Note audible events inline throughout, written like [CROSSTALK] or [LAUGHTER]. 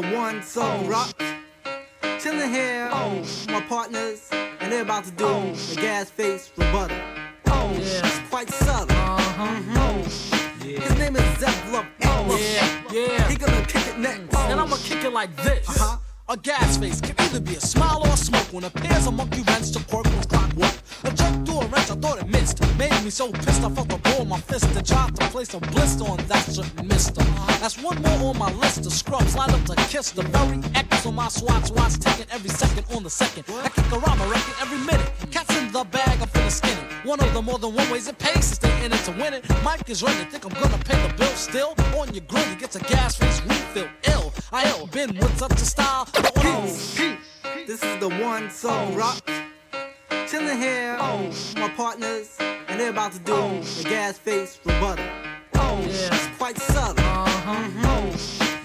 the one song rock. Chilling here with my partners, and they're about to do the gas face rebuttal. It's quite subtle. His name is Zeph Love. Yeah, yeah. He gonna kick it next. And I'ma kick it like this. Uh-huh. A gas face can either be a smile or a smoke when a pair's a monkey wrench to cork with clockwork. A jerk a wrench, I thought it missed. Made me so pissed, I felt the ball in my fist and tried to place a blister on that certain mister. That's one more on my list. The scrubs line up to kiss the very X on my swats. Watch taking every second on the second. I kick a around, I reckon every minute. Cats in the bag, I'm finna skin it. One of the more than one ways it pays to stay in it to win it. Mike is ready, think I'm gonna pay the bill still. On your grill, you get a gas face refill. Ill, I ill, been with such a style. when Peace. This is the one song oh. rock. Chilling here with my partners, and they're about to do the gas face rebuttal. It's quite subtle.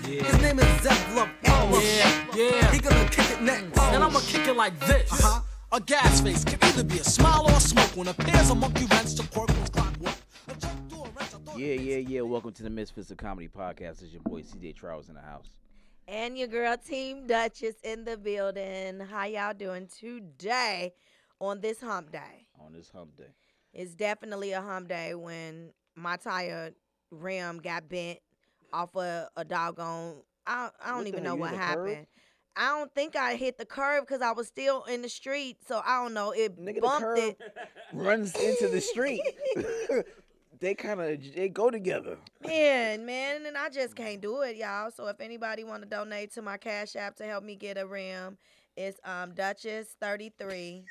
His name is Zeph Love. Yeah, yeah. He gonna kick it next. And I'ma kick it like this. Uh-huh. A gas face can either be a smile or a smoke when a pair's a monkey wrench to cork with clockwork. A jerk through a wrench, I thought it Yeah, yeah, yeah. Welcome to the Misfits of Comedy Podcast. It's your boy CJ Trials in the house. And your girl Team Duchess in the building. How y'all doing today on this hump day? On this hump day. It's definitely a hump day when my tire rim got bent off a, a doggone. I, I don't What even know what hit the curb? happened. I don't think I hit the curb because I was still in the street. So I don't know. It Nigga, the bumped curb it. [LAUGHS] runs into the street. [LAUGHS] they kind of they go together. Man, man, and I just can't do it, y'all. So if anybody want to donate to my Cash App to help me get a rim, it's um Duchess thirty three,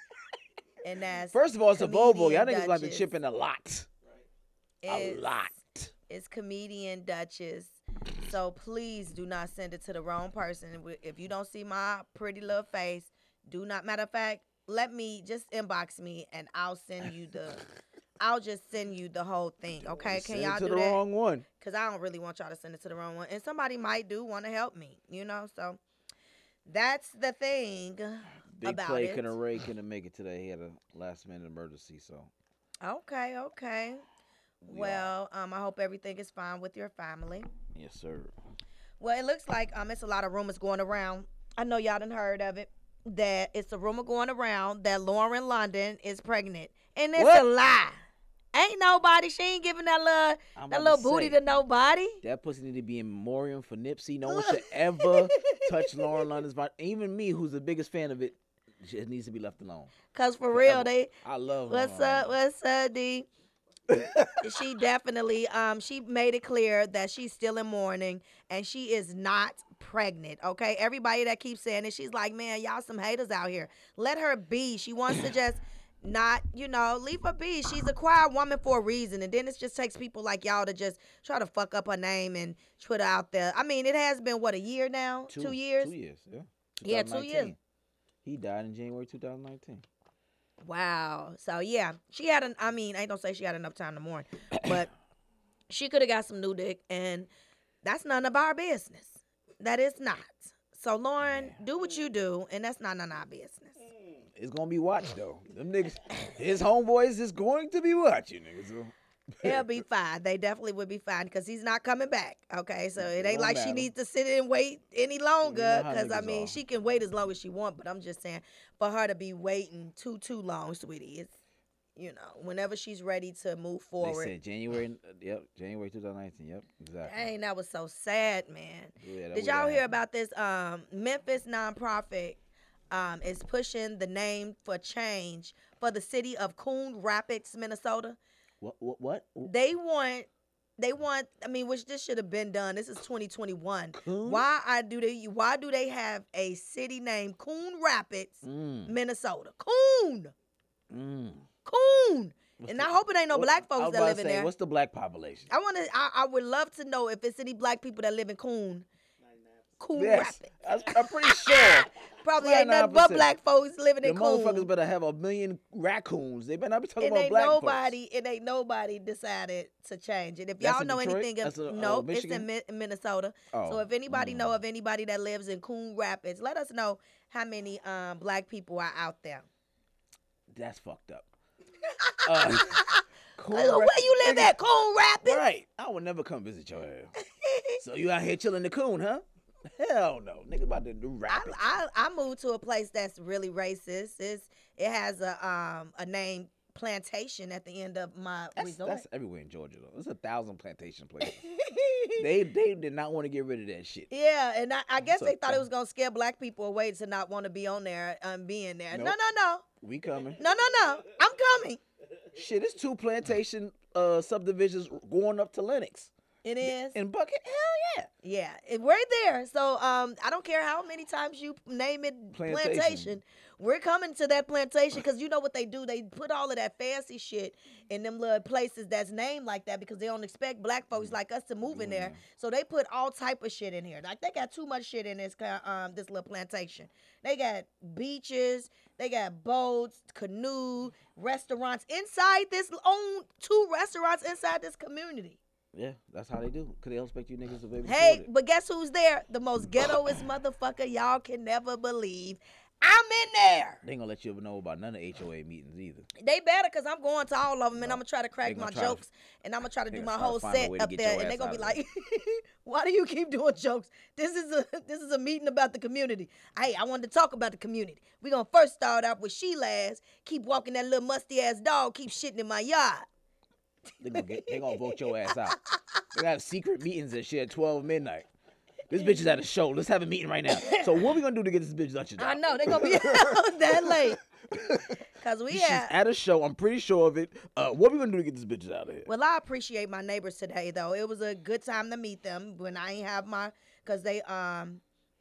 and that's First of all, it's a Volvo. Y'all niggas like to chip in a lot. A lot. It's comedian Duchess. So please do not send it to the wrong person. If you don't see my pretty little face, do not. Matter of fact, let me just inbox me and I'll send you the. I'll just send you the whole thing. Okay? Can Send it y'all to do the that? wrong one. because I don't really want y'all to send it to the wrong one. And somebody might do want to help me, you know? So that's the thing Big about play it. couldn't Ray couldn't make it today. He had a last minute emergency, so Okay, okay. we Well, um, I hope everything is fine with your family. yes, sir. Well, it looks like um, it's a lot of rumors going around. I know y'all done heard of it. That it's a rumor going around that Lauren London is pregnant, and it's What? a lie. Ain't nobody. She ain't giving that little I'm that little to booty say, to nobody. That pussy need to be in memoriam for Nipsey. No one should [LAUGHS] ever touch Lauren London's body. Even me, who's the biggest fan of it, it needs to be left alone. Cause for real, they I love. What's up? What's up, D? [LAUGHS] she definitely um she made it clear that she's still in mourning and she is not pregnant. Okay, everybody that keeps saying it, she's like, man, y'all some haters out here. Let her be. She wants to just not, you know, leave her be. She's a quiet woman for a reason, and then it just takes people like y'all to just try to fuck up her name and put her out there. I mean, it has been what a year now, two, years. Two years. Yeah. Yeah, two years. 2019. He died in January 2019. Wow. So yeah, she had an. I mean, I don't say she had enough time to mourn, but [COUGHS] she could have got some new dick, and that's none of our business. That is not. So Lauren, do what you do, and that's not none of our business. It's gonna be watched though. Them niggas, [COUGHS] his homeboys is going to be watching niggas. He'll [LAUGHS] be fine. They definitely would be fine because he's not coming back. Okay, so it ain't like she needs to sit and wait any longer. Because I mean, are. she can wait as long as she want. But I'm just saying, for her to be waiting too too long, sweetie, it's you know, whenever she's ready to move forward. They said January. uh, Yep, January 2019. Yep, exactly. Dang, that was so sad, man. Yeah, Did y'all hear happened. about this? Um, Memphis nonprofit um, is pushing the name for change for the city of Coon Rapids, Minnesota. What? What? What? They want, they want. I mean, which this should have been done. This is 2021. Coon? Why I do they? Why do they have a city named Coon Rapids, Mm, Minnesota? Coon, mm. Coon. What's And the- I hope it ain't no what- black folks that live in say, there. What's the black population? I want to. I, I would love to know if it's any black people that live in Coon. Coon Yes, Rapids. I- I'm pretty sure. [LAUGHS] Probably ain't nothing but black folks living The in coon. motherfuckers better have a million raccoons. They better not be talking It about ain't black nobody. It ain't nobody decided to change it. If That's y'all know Detroit? anything, if, That's in, uh, it's in Mi- Minnesota. folks. So Oh, if anybody know mm. of anybody that lives in Coon Rapids, let us know how many um, black people are out there. that's fucked up. [LAUGHS] Uh, Coon Where you live at, Coon Rapids? Right. I would never come visit your ass. [LAUGHS] so you out here chilling the coon, huh? Hell no, nigga about to do rap. I, I I moved to a place that's really racist. It's it has a um a name plantation at the end of my That's, resort. that's everywhere in Georgia though. There's a thousand plantation [LAUGHS] places. they they did not want to get rid of that shit. yeah, and I, I guess So they thought it was gonna scare black people away to not want to be on there and um being there. No, Nope. no, no, We coming. no, no, no. I'm coming. Shit, it's two plantation uh subdivisions going up to Lennox. It is. In Bucket, hell yeah. Yeah, it- we're there. So um, I don't care how many times you name it plantation. Plantation. We're coming to that plantation because you know what they do. They put all of that fancy shit in them little places that's named like that because they don't expect black folks like us to move in there. So they put all type of shit in here. Like they got too much shit in this um this little plantation. They got beaches. They got boats, canoe, restaurants inside this own two restaurants inside this community. Yeah, that's how they do. Cause they don't expect you niggas to be able Hey, it. but guess who's there? The most ghettoest [COUGHS] motherfucker y'all can never believe. I'm in there. They ain't gonna let you know about none of HOA meetings either. They better because I'm going to all of them and No, I'm gonna try to crack my try to- jokes and I'm gonna try to do my whole set up there and they're gonna be like, [LAUGHS] "Why do you keep doing jokes? This is a this is a meeting about the community. Hey, I wanted to talk about the community. We gonna first start out with Sheila ass. Keep walking that little musty ass dog. Keep shitting in my yard. They gonna get, they gonna vote your ass out. They have secret meetings and shit at twelve midnight. This bitch is at a show. Let's have a meeting right now. So what we gonna do to get this bitch out I know they're gonna be out [LAUGHS] that late. Cause we She's have at a show. I'm pretty sure of it. Uh, what we gonna do to get this bitch out of here? Well, I appreciate my neighbors today, though. It was a good time to meet them when I ain't have my, cause they um,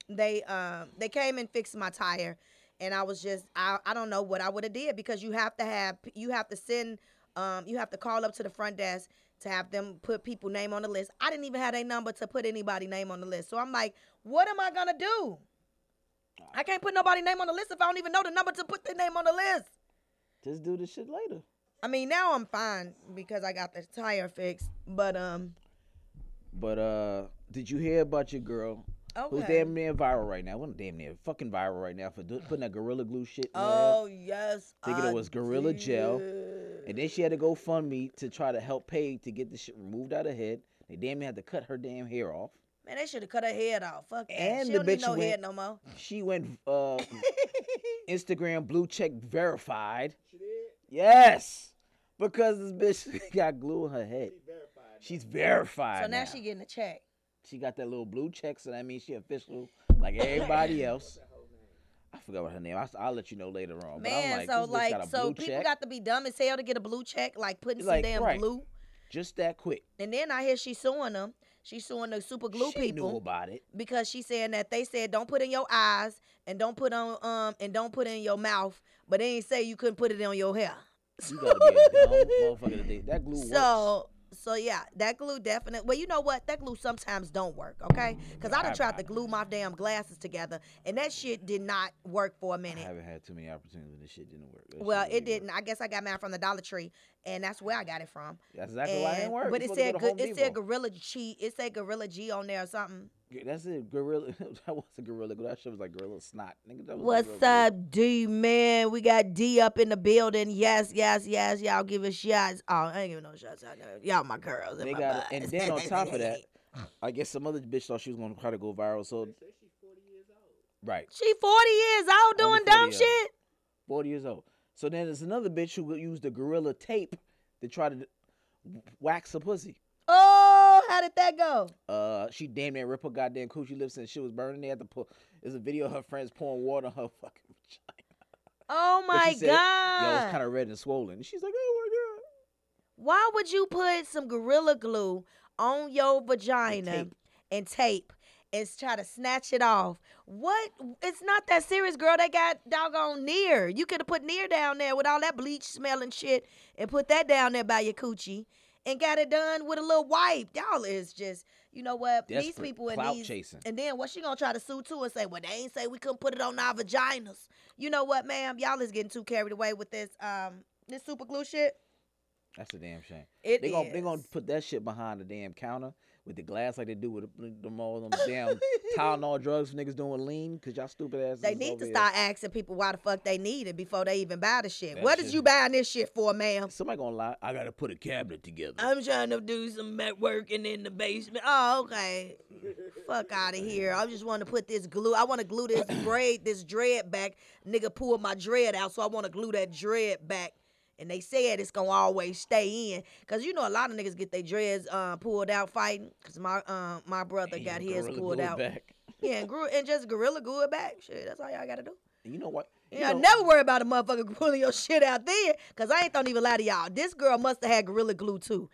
they um, they came and fixed my tire, and I was just I I don't know what I would have did because you have to have you have to send um you have to call up to the front desk to have them put people name on the list. I didn't even have a number to put anybody name on the list, so I'm like, what am I gonna do? I can't put nobody name on the list if I don't even know the number to put their name on the list. Just do the shit later. I mean, now I'm fine because I got the tire fixed, but um. But uh, did you hear about your girl? Who's damn near viral right now? Well, damn near fucking viral right now for do- putting that gorilla glue shit. In her hair. Oh yes. Thinking it was Gorilla Gel. And then she had to go fund me to try to help pay to get the shit removed out of her head. They damn near had to cut her damn hair off. Man, they should have cut her head off. Fuck that. And she the don't need bitch no went- head no more. She went uh, [LAUGHS] Instagram blue check verified. She did? Yes. Because this bitch [LAUGHS] got glue in her head. She's verified. so now now she getting a check. She got that little blue check, so that means she official like everybody [LAUGHS] else. I forgot what her name. I, will let you know later on. but Man, I'm like, so like, so people check, got to be dumb as hell to get a blue check, like putting Like, some damn right. glue. just that quick. And then I hear she's suing them. She's suing the super glue she people knew about it. because she's saying that they said don't put in your eyes and don't put on um and don't put in your mouth, but they ain't say you couldn't put it on your hair. You gotta be a [LAUGHS] dumb motherfucker to think that glue works. So so yeah, that glue definitely. Well, you know what? That glue sometimes don't work. Okay, mm, because I done tried to glue my damn glasses together, and that shit did not work for a I minute. I haven't had too many opportunities when this shit didn't work. That shit Well, really it didn't. I guess I got mine from the Dollar Tree, and that's where I got it from. That's exactly why it didn't And- work. But You it said go to good. Home It said Gorilla G. It said Gorilla G on there or something. That's it, gorilla. [LAUGHS] that was a gorilla. That shit was like gorilla snot. Nigga, that was What's up, D man? We got D up in the building. Yes, yes, yes. Y'all give us shots. Oh, I ain't giving no shots out there. Y'all my girls. and They my got, and then on [LAUGHS] top of that, I guess some other bitch thought she was gonna try to go viral. So, right, she 40 years old Only doing dumb years. shit. forty years old. So then there's another bitch who used the gorilla tape to try to wax a pussy. Oh, how did that go? Uh, she damn near rip her goddamn coochie lips and shit was burning. They had to pull. There's a video of her friends pouring water on her [LAUGHS] fucking vagina. Oh my said, god! Yeah, it was kind of red and swollen. And she's like, oh my god. Why would you put some gorilla glue on your vagina tape. and tape and try to snatch it off? What? It's not that serious, girl. They got doggone near. You could have put near down there with all that bleach smelling shit and put that down there by your coochie and got it done with a little wipe. Y'all is just, you know what? these people in Clout these, chasing. and then what she gonna try to sue too and say, well, they ain't say we couldn't put it on our vaginas. You know what, ma'am? Y'all is getting too carried away with this um this super glue shit. That's a damn shame. It they gonna they gonna put that shit behind the damn counter with the glass like they do with the, them all them damn [LAUGHS] Tylenol drugs niggas doing lean because y'all stupid asses. They need to here. start asking people why the fuck they need it before they even buy the shit. That what is shit- you buying this shit for, ma'am? Somebody gonna lie. I gotta put a cabinet together. I'm trying to do some back working in the basement. Oh, okay. Fuck out of here. I just want to put this glue. I want to glue this [COUGHS] braid, this dread back. Nigga pulled my dread out, so I want to glue that dread back. And they said it's gonna always stay in, cause you know a lot of niggas get their dreads uh, pulled out fighting. Cause my um my brother Ain't got his pulled out. Back. Yeah, and grew and just gorilla glue it back. Shit, that's all y'all gotta do. You know what? You Yeah, know- never worry about a motherfucker [LAUGHS] pulling your shit out there. Cause I ain't don't even lie to y'all. This girl must have had gorilla glue too.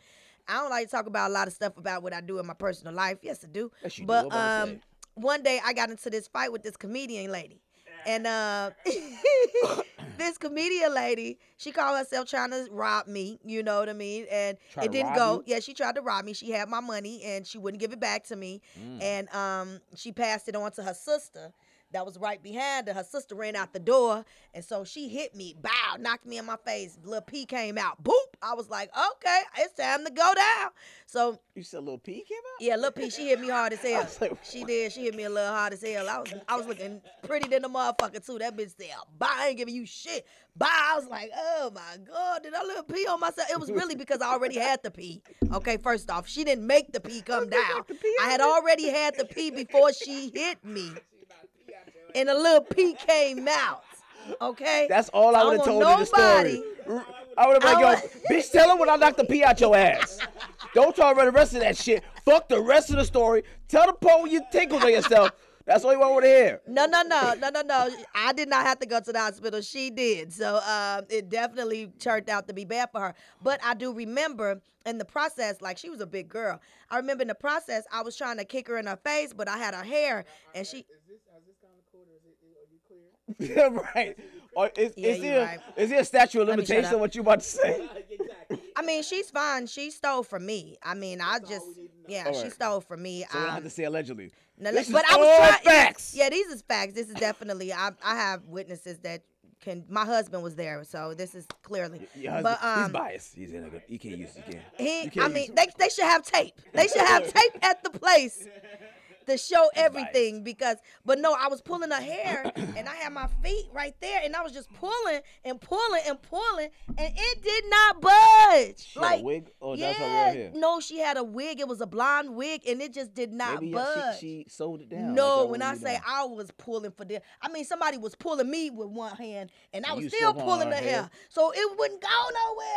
I don't like to talk about a lot of stuff about what I do in my personal life. Yes, I do. Yes, do. but to um, one day I got into this fight with this comedian lady, and uh, [LAUGHS] this comedian lady, she called herself trying to rob me. You know what I mean? And Try it didn't go. you? Yeah, she tried to rob me. She had my money and she wouldn't give it back to me, Mm. and um, she passed it on to her sister. That was right behind her. Her sister ran out the door, and so she hit me. Bow, knocked me in my face. Little P came out. Boop. I was like, okay, it's time to go down. So You said little P came out. yeah, little P, she hit me hard as [LAUGHS] hell. like, she did. She hit me a little hard as hell. I was, I was looking pretty than the motherfucker too. That bitch said, "Bye, I ain't giving you shit." Bye. I was like, "Oh my god, did I little pee on myself?" It was really because I already had the pee. Okay, first off, she didn't make the pee come down. I had already had the pee before she hit me, and a little pee came out. Okay, That's all I I would have want told in the story. nobody- I would have been like, yo, bitch, tell her when I knock the pee out your ass. Don't talk about the rest of that shit. Fuck the rest of the story. Tell the po you tinkled on yourself. That's all you want to hear. No, no, no, no, no, no. I did not have to go to the hospital. She did. So um, it definitely turned out to be bad for her. But I do remember in the process, like she was a big girl. I remember in the process, I was trying to kick her in her face, but I had her hair, and she. [LAUGHS] right. Or is, Yeah, is, there, right. is there a statute of Let me shut limitation up. what you about to say? [LAUGHS] I mean, she's fine. She stole from me. I mean, I just, yeah, she stole from me. So we don't Um, have to say allegedly. No, this but is I was all trying, facts. Yeah, these is facts. This is definitely. I I have witnesses that can. My husband was there, so this is clearly. Your husband, but um, he's biased. He's in a good. You can't use. You can't. He, can't I mean, him. they, they should have tape. They should have [LAUGHS] tape at the place to show everything because, but no, I was pulling her hair and I had my feet right there and I was just pulling and pulling and pulling and it did not budge. She a wig? Oh, yeah, that's her real hair. no, she had a wig. It was a blonde wig and it just did not Maybe budge. she, she sewed it down. like No, that when I say done. I was pulling for this, I mean somebody was pulling me with one hand, and I was still still pulling the her hair, hair? so it wouldn't go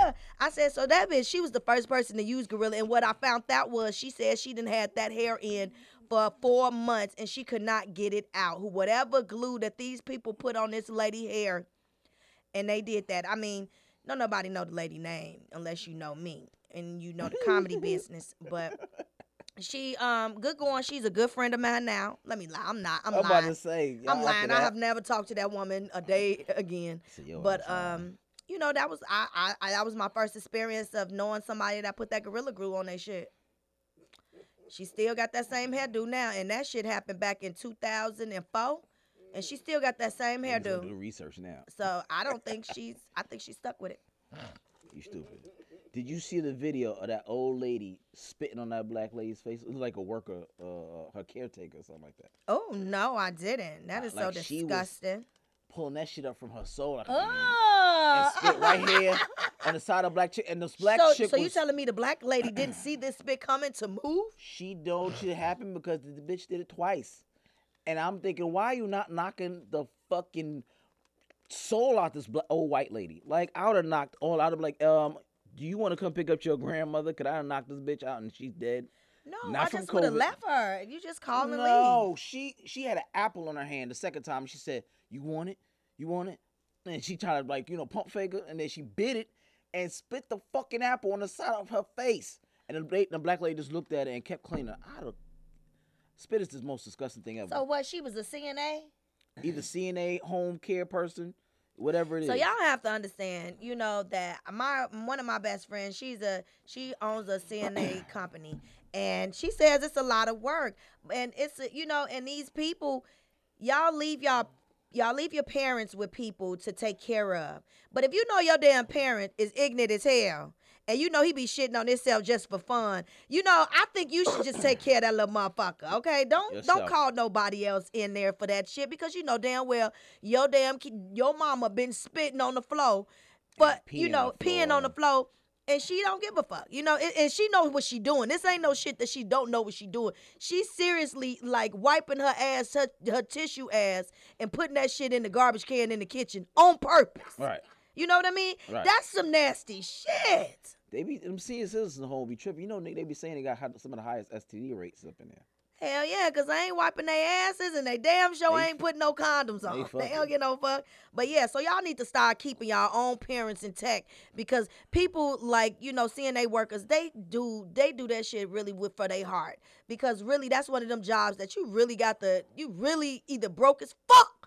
nowhere. I said, so that bitch, she was the first person to use Gorilla, and what I found out was she said she didn't have that hair in for four months, and she could not get it out. Who whatever glue that these people put on this lady hair, and they did that. I mean, no nobody know the lady name unless you know me and you know the comedy [LAUGHS] business, but. She um good going. She's a good friend of mine now. Let me lie. I'm not. I'm, I'm about lying. to say. I'm lying. I have never talked to that woman a day again. But um, you know that was I, I I that was my first experience of knowing somebody that put that gorilla glue on their shit. She still got that same hairdo now, and that shit happened back in 2004, and she still got that same hairdo. Do research now. So I don't think she's. I think she's stuck with it. You stupid. Did you see the video of that old lady spitting on that black lady's face? It was like a worker, uh, her caretaker or something like that. Oh no, I didn't. That is Like so she was- disgusting. Pulling that shit up from her soul. Like, Oh. And spit right [LAUGHS] here on the side of black chick. And this black so, chick so was, you telling me the black lady [CLEARS THROAT] didn't see this spit coming to move? she don't. shit happened because the bitch did it twice. And I'm thinking, why are you not knocking the fucking soul out this bla- old white lady? Like, I would have knocked all out of like, um, do you want to come pick up your grandmother? Could I have knocked this bitch out and she's dead? No, Not I just would have left her. You just call and no, leave. she she had an apple on her hand the second time. She said, "You want it? You want it?" And she tried to like you know pump fake her, and then she bit it and spit the fucking apple on the side of her face. And the, the black lady just looked at it and kept cleaning. I don't. Spit is the most disgusting thing ever. So what? She was a CNA. Either CNA, home care person, whatever it is. So y'all have to understand, you know, that my one of my best friends, she's a she owns a CNA [COUGHS] company, and she says it's a lot of work, and it's a, you know, and these people, y'all leave y'all. Y'all leave your parents with people to take care of. But if you know your damn parent is ignorant as hell and you know he be shitting on himself just for fun. You know, I think you should just take care of that little motherfucker. Okay, don't don't call nobody else in there for that shit because you know damn well your damn your mama been spitting on the floor, but you know peeing on the floor. And she don't give a fuck, you know, and, and she knows what she doing. This ain't no shit that she don't know what she doing. She's seriously like wiping her ass, her, her tissue ass, and putting that shit in the garbage can in the kitchen on purpose. Right. You know what I mean? Right. That's some nasty shit. They be them senior citizen home be tripping. You know, Nick, they be saying they got some of the highest STD rates up in there. Hell yeah, cause I ain't wiping their asses and they damn sure They ain't putting no condoms on. [LAUGHS] They, fucking. don't get no fuck. But yeah, so y'all need to start keeping y'all own parents intact because people like you know CNA workers they do they do that shit really with for their heart because really that's one of them jobs that you really got the you really either broke as fuck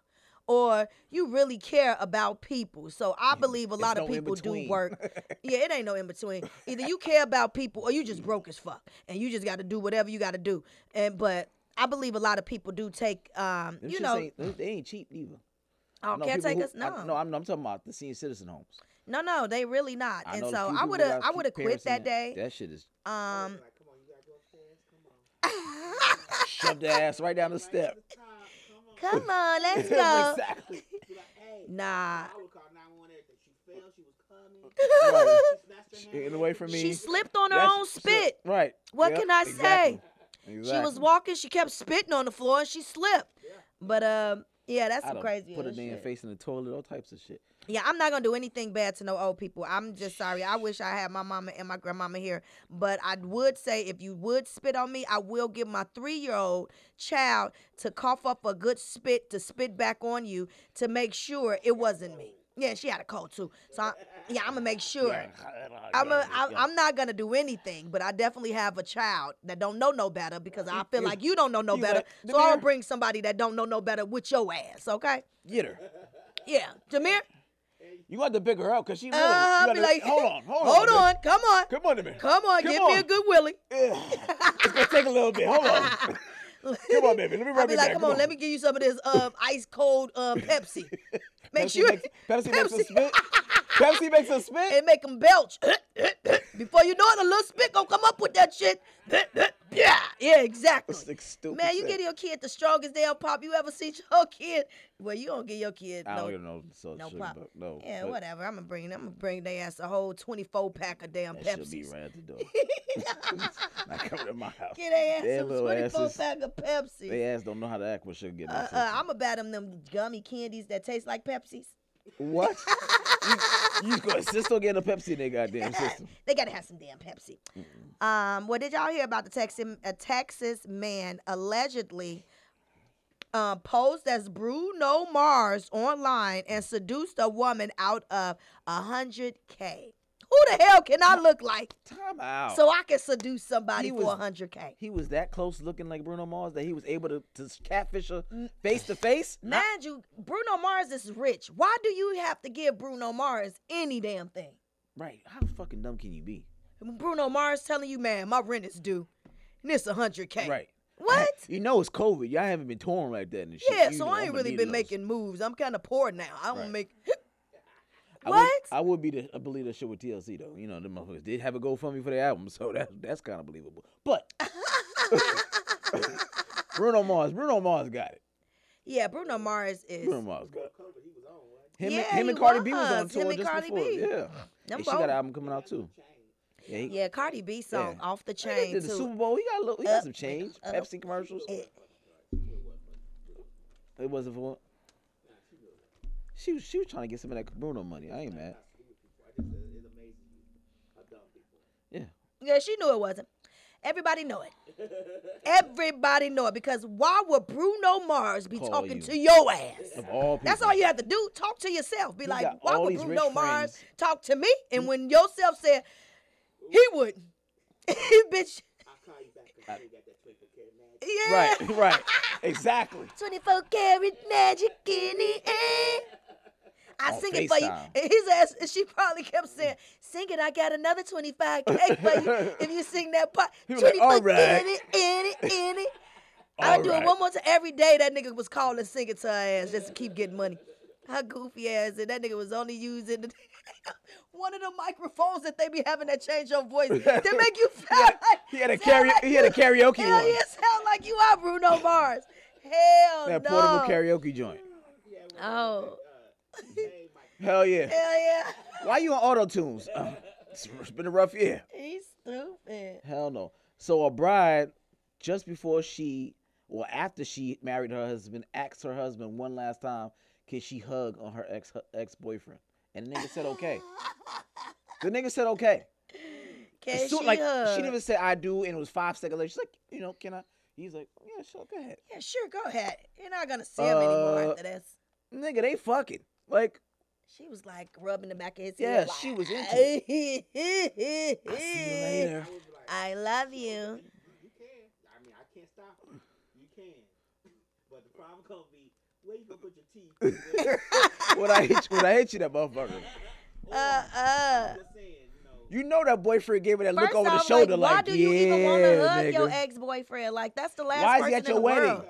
or you really care about people. So I believe a It's lot of no in people do work. [LAUGHS] yeah, it ain't no in between. Either you care about people or you just broke as fuck, and you just got to do whatever you got to do. And but I believe a lot of people do take, um, Them you know, ain't, they, they ain't cheap either. oh, I know people caretakers. who- No, I, no, I'm, I'm talking about the senior citizen homes. no, no, they really not. I and so I would have, I would have quit that day. That shit is Um, shove their ass right down the step. [LAUGHS] come [LAUGHS] on, let's go. exactly. [LAUGHS] Nah, [LAUGHS] Right. Getting away from me. she slipped on her That's- own spit. Right. What Yep, can I exactly. say? She was Exactly. walking, she kept spitting on the floor, and she slipped. But um, yeah, that's I some done crazy. Put a ass damn shit. face in the toilet, all types of shit. Yeah, I'm not gonna do anything bad to no old people. I'm just sorry. I wish I had my mama and my grandmama here. But I would say if you would spit on me, I will give my three year old child to cough up a good spit to spit back on you to make sure it wasn't me. Yeah, she had a cold too. So I, yeah, I'm gonna make sure. I'm, a, I, I'm not gonna do anything, but I definitely have a child that don't know no better because I feel like you don't know no better. So I'll bring somebody that don't know no better with your ass, okay? Get her. Yeah, Jameer. You got to pick her up because she little. Uh, you gotta, like, hold on, hold, [LAUGHS] hold on. on, come on, Come on to me. come on, Come give me a good willy. It's gonna take a little bit. Hold on. [LAUGHS] Come on, baby. Let me rub I'll be like, back. come on, let me give you some of this um ice cold um Pepsi. [LAUGHS] Make Pepsi sure makes, Pepsi, makes us spit. Pepsi makes us spit. and make them belch. [LAUGHS] Before you know it, a little spit gonna come up with that shit. [LAUGHS] yeah, yeah, exactly. Like Man, you shit. get your kid the strongest damn pop you ever see your [LAUGHS] kid. Well, you don't get your kid I no don't know so no pop. but no. yeah, but whatever. I'm gonna bring. I'm gonna bring their ass a whole 24 pack of damn That should be Pepsi. right at the door. Not coming to my house. Get their ass some 24 asses- pack of Pepsi. They ass don't know how to act with sugar Uh, uh. I'm gonna bat them them gummy candies that taste like Pepsis. What? you, you gonna getting a Pepsi in their goddamn system? [LAUGHS] They gotta have some damn Pepsi. Um, what did y'all hear about the Texas a Texas man allegedly uh, posed as Bruno Mars online and seduced a woman out of hundred k? Who the hell can I look like Time out. so I can seduce somebody He for a was- hundred k? he was that close looking like Bruno Mars that he was able to, to catfish her [LAUGHS] face to face. Not- [LAUGHS] Mind you, Bruno Mars is rich. Why do you have to give Bruno Mars any damn thing? Right? How fucking dumb can you be? Bruno Mars telling you, man, my rent is due, and it's a hundred k. Right? What? [LAUGHS] You know it's COVID. Y'all haven't been touring like that and shit. Yeah, You so know, I ain't really been those. making moves. I'm kind of poor now. I don't Right. make. I Would, I would be the I believe that shit with TLC though. You know, the motherfuckers did have a GoFundMe for their album, so that [LAUGHS] that's kind of believable. But [LAUGHS] Bruno Mars, Bruno Mars got it. Yeah, Bruno Mars is. Bruno Mars got it. Him, Yeah, and, him and Cardi B was on tour Him and just Cardi before. B. Yeah, and she got an album coming out too. Yeah, he, Yeah, Cardi B song Yeah. off the chain did the too. Super Bowl. He got a little, he got some change. up. Pepsi commercials. Eh, It wasn't for. She was she was trying to get some of that Bruno money. I ain't mad. Yeah. Yeah, she knew it wasn't. Everybody know it. Everybody know it because why would Bruno Mars be Call talking you. to your ass? Of all people. That's all you have to do. Talk to yourself. Be He like, why would Bruno Mars friends. talk to me? And when yourself said he wouldn't, [LAUGHS] bitch. Yeah. Right, right. Exactly. [LAUGHS] 24 karat magic in the air. I sing it for you. And his ass, and she probably kept saying, Sing it, I got another 25K for you [LAUGHS] if you sing that part. He was like, 24 "All right." in it, in it, in it. [LAUGHS] I do it one more time. Every day that nigga was calling, sing it to her ass just to keep getting money. Her goofy ass, and that nigga was only using the, [LAUGHS] one of the microphones that they be having that change your voice. They make you sound like He had a karaoke. like he had a karaoke Hell one. yeah, sound like you are Bruno Mars. Hell That no. portable karaoke joint. Oh, Hell yeah. hell yeah. Why you on auto tunes? Uh, it's been a rough year. He's stupid. Hell no. So a bride, just before she, or after she married her husband, asked her husband one last time, can she hug on her ex ex boyfriend? And the nigga said okay. The nigga said okay. Can soon- she like hug? she didn't even say I do, and it was five seconds later. She's like, you know, can I? He's like, yeah, sure, go ahead. Yeah, sure, go ahead. You're not gonna see him anymore Uh, after this. Nigga, they fucking. Like, She was like rubbing the back of his Yeah, head. Yeah, she like, was into it. I see you later. [LAUGHS] I love you. You can. I mean, I can't stop you. You can. But the problem gonna be where you gonna put your teeth. [LAUGHS] when I hit you, when I hit you, that motherfucker. [LAUGHS] Uh uh. You know. That boyfriend gave her that look First over the shoulder, like, why like, do you yeah, even want to hug nigga. your ex boyfriend? Like that's the last Why is person he at in your the wedding? world.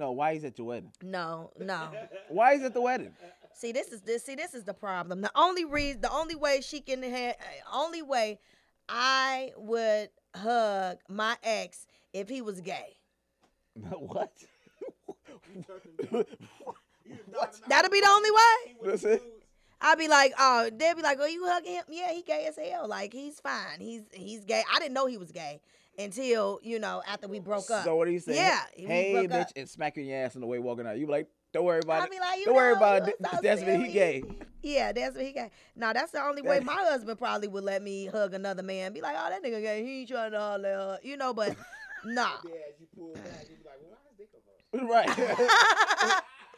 We're friends now. No, why he's at your wedding? No, no. [LAUGHS] Why is at the wedding? See, this is this. See, this is the problem. The only reason, the only way she can have, only way I would hug my ex if he was gay. [LAUGHS] what? [LAUGHS] what? That'd be the only way. That's it. I'd be like, oh, they'd be like, oh, you hugging him? Yeah, he gay as hell. Like he's fine. He's he's gay. I didn't know he was gay until you know after we broke up. So what do you say? Yeah, we Hey, broke bitch, up. and smack your ass on the way walking out. You be like, don't worry about I'd it. be like, you don't worry about it. so That's when he gay. [LAUGHS] Yeah, that's what he got. Now that's the only way my husband probably would let me hug another man. Be like, oh, that nigga gay. He ain't trying to holler, at you know. But [LAUGHS] nah, you pull back, you be like, well, why is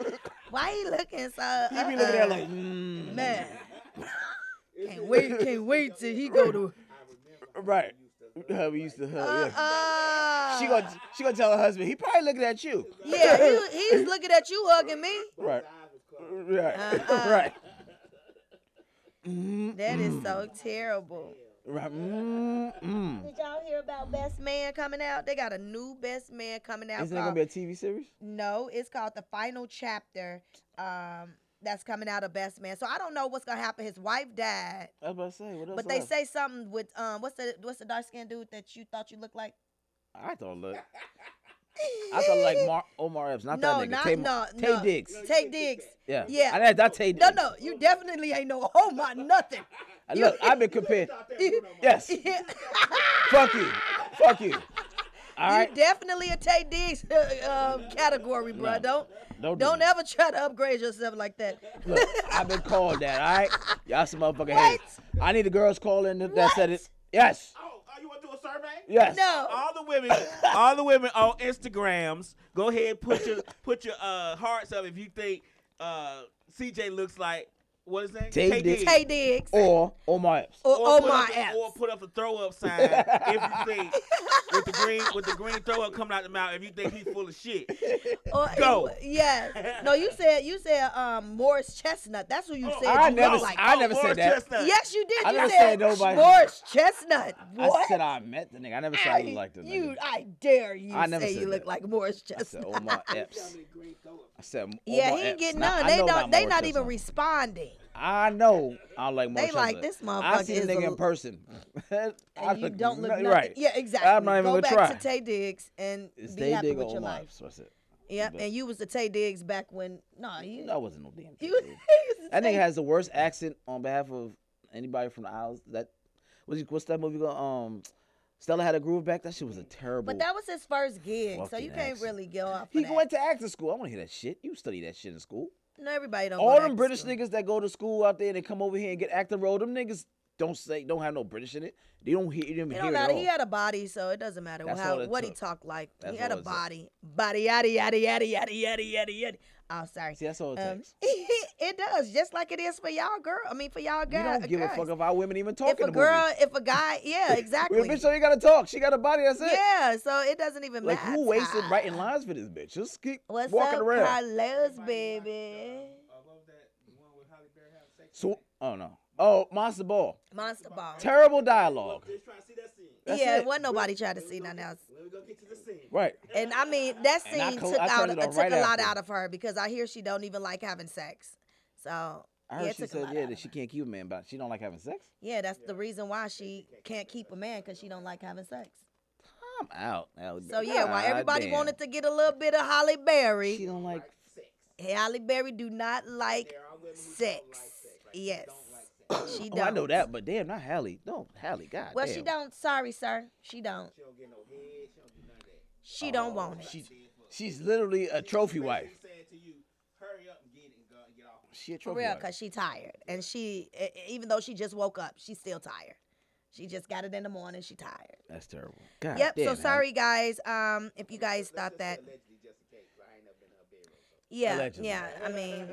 dick [LAUGHS] right. why he looking so? he be looking at her like, mm. man. Can't wait, can't wait till he go to. right. How we used to hug. yeah. Uh, She gonna she gonna tell her husband. He probably looking at you. yeah, he, he's looking at you hugging me. Right. Eyes was closed. Right. Uh-uh. [LAUGHS] Right. Mm, That is so terrible. Right. Mm, mm. Did y'all hear about Best Man coming out? They got a new Best Man coming out. Isn't it gonna be a TV series? No, it's called the final chapter. Um, that's coming out of Best Man. So I don't know what's gonna happen. His wife died, I was about to say. What else? but they left? say something with um, what's the what's the dark skinned dude that you thought you looked like? I thought look. [LAUGHS] I thought like Mar- Omar Epps, not no, that nigga. not Tay, no, Tay no. Diggs. Taye Diggs. Yeah. Yeah. I, I, I Tay No, Diggs. no, no, you definitely ain't no my nothing. Look, I've been compared. Yes. Fuck you. Fuck you. [LAUGHS] All you right. definitely a Taye Diggs uh, [LAUGHS] um, category, bro. No. Don't Don't do don't that. ever try to upgrade yourself like that. Look, I've been called that. All right. Y'all some motherfucking What? haters. I need the girls calling that that said it. Yes. Oh, oh, you want to do a survey? Yes. no. All the women, all the women on Instagrams, go ahead put your put your uh, hearts up if you think uh, CJ looks like what is his name? Tay Taye Diggs. Diggs. Taye Diggs Or Omar Epps. or, Or put Omar up a- Or put up a throw up sign if you think [LAUGHS] with the green with the green throw up coming out the mouth if you think he's full of shit. [LAUGHS] Or, Go. Yes. No, you said you said um Morris Chestnut. That's who you Oh, said I you never like. I never said that. Chestnut. Yes, you did. I you never said said nobody- Morris Chestnut. What? I What? said I met the nigga. I never said I I, looked like the nigga. you, I dare you I never say said you look like Morris I said Chestnut. Omar [LAUGHS] Epps. I said yeah, he ain't getting none. They don't. They not even responding. I know. I like They like this I motherfucker see the is nigga a- in person. [LAUGHS] I And you look don't look nothing right. Yeah, exactly. I'm not even Go gonna back try. to Taye Diggs and It's be Tay happy Diggs with your life. That's it. Yep, But- and you was the Taye Diggs back when. No, you. I wasn't no damn [LAUGHS] you, Taye Diggs. [LAUGHS] you was the That nigga has the worst accent on behalf of anybody from the Isles. That what's, what's that movie called? Um, Stella had a groove back. That shit was a terrible. But that was his first gig, so you can't accent. really go off. he that. went to acting school. I want to hear that shit. You study that shit in school. No, everybody don't. All them British school. niggas that go to school out there and they come over here and get acting role, them niggas don't say don't have no British in it. They don't hear. Didn't It don't matter. He had a body, so it doesn't matter That's how what he talked like. That's he had a took. body, body yada yada yada yada yada yada yada. Oh, sorry. See, that's all it Um, takes. [LAUGHS] it does, just like it is for y'all, girl. I mean, for y'all You guys. don't give a fuck if our women even talk If in a girl, movie. if a guy, [LAUGHS] yeah, exactly. Well, bitch, so you gotta talk. She got a body. That's it. yeah, so it doesn't even Like matter. who wasted writing lines for this bitch? Just keep What's walking up, around. Carlos, baby? What that? One with Halle Berry having sex? So, oh no. Oh, Monster Ball. Monster Ball. Terrible dialogue. That's yeah, it. wasn't nobody trying to see nothing else. Let me go get to the scene. Right. And I mean, that And I scene col- took I out turned it uh, off took right a lot after. out of her because I hear she don't even like having sex. So I yeah, heard it she took a said lot yeah out that of she her. can't keep a man, but she don't like having sex. Yeah, that's the reason why she can't keep a man because she don't like having sex. I'm out. Halle So yeah, while God everybody damn. wanted to get a little bit of Halle Berry, she don't like. Halle Berry do not like sex. Yes, she Oh, don't. I know that, but damn, not Halle. No, Halle. God Well, damn. she don't. Sorry, sir. She don't. She don't get no head. She don't do none of that. She don't want it. She, she's literally a trophy wife. She's saying to you, hurry up and get it and go and get off. She a For real, wife. cause she tired, and she even though she just woke up, she's still tired. She just got it in the morning. She tired. That's terrible. God yep. damn, so Halle. sorry, guys. Um, if you guys thought that, Allegedly, just in case. 'cause I ain't never been in her bedroom. So. yeah, Allegedly. yeah. I mean,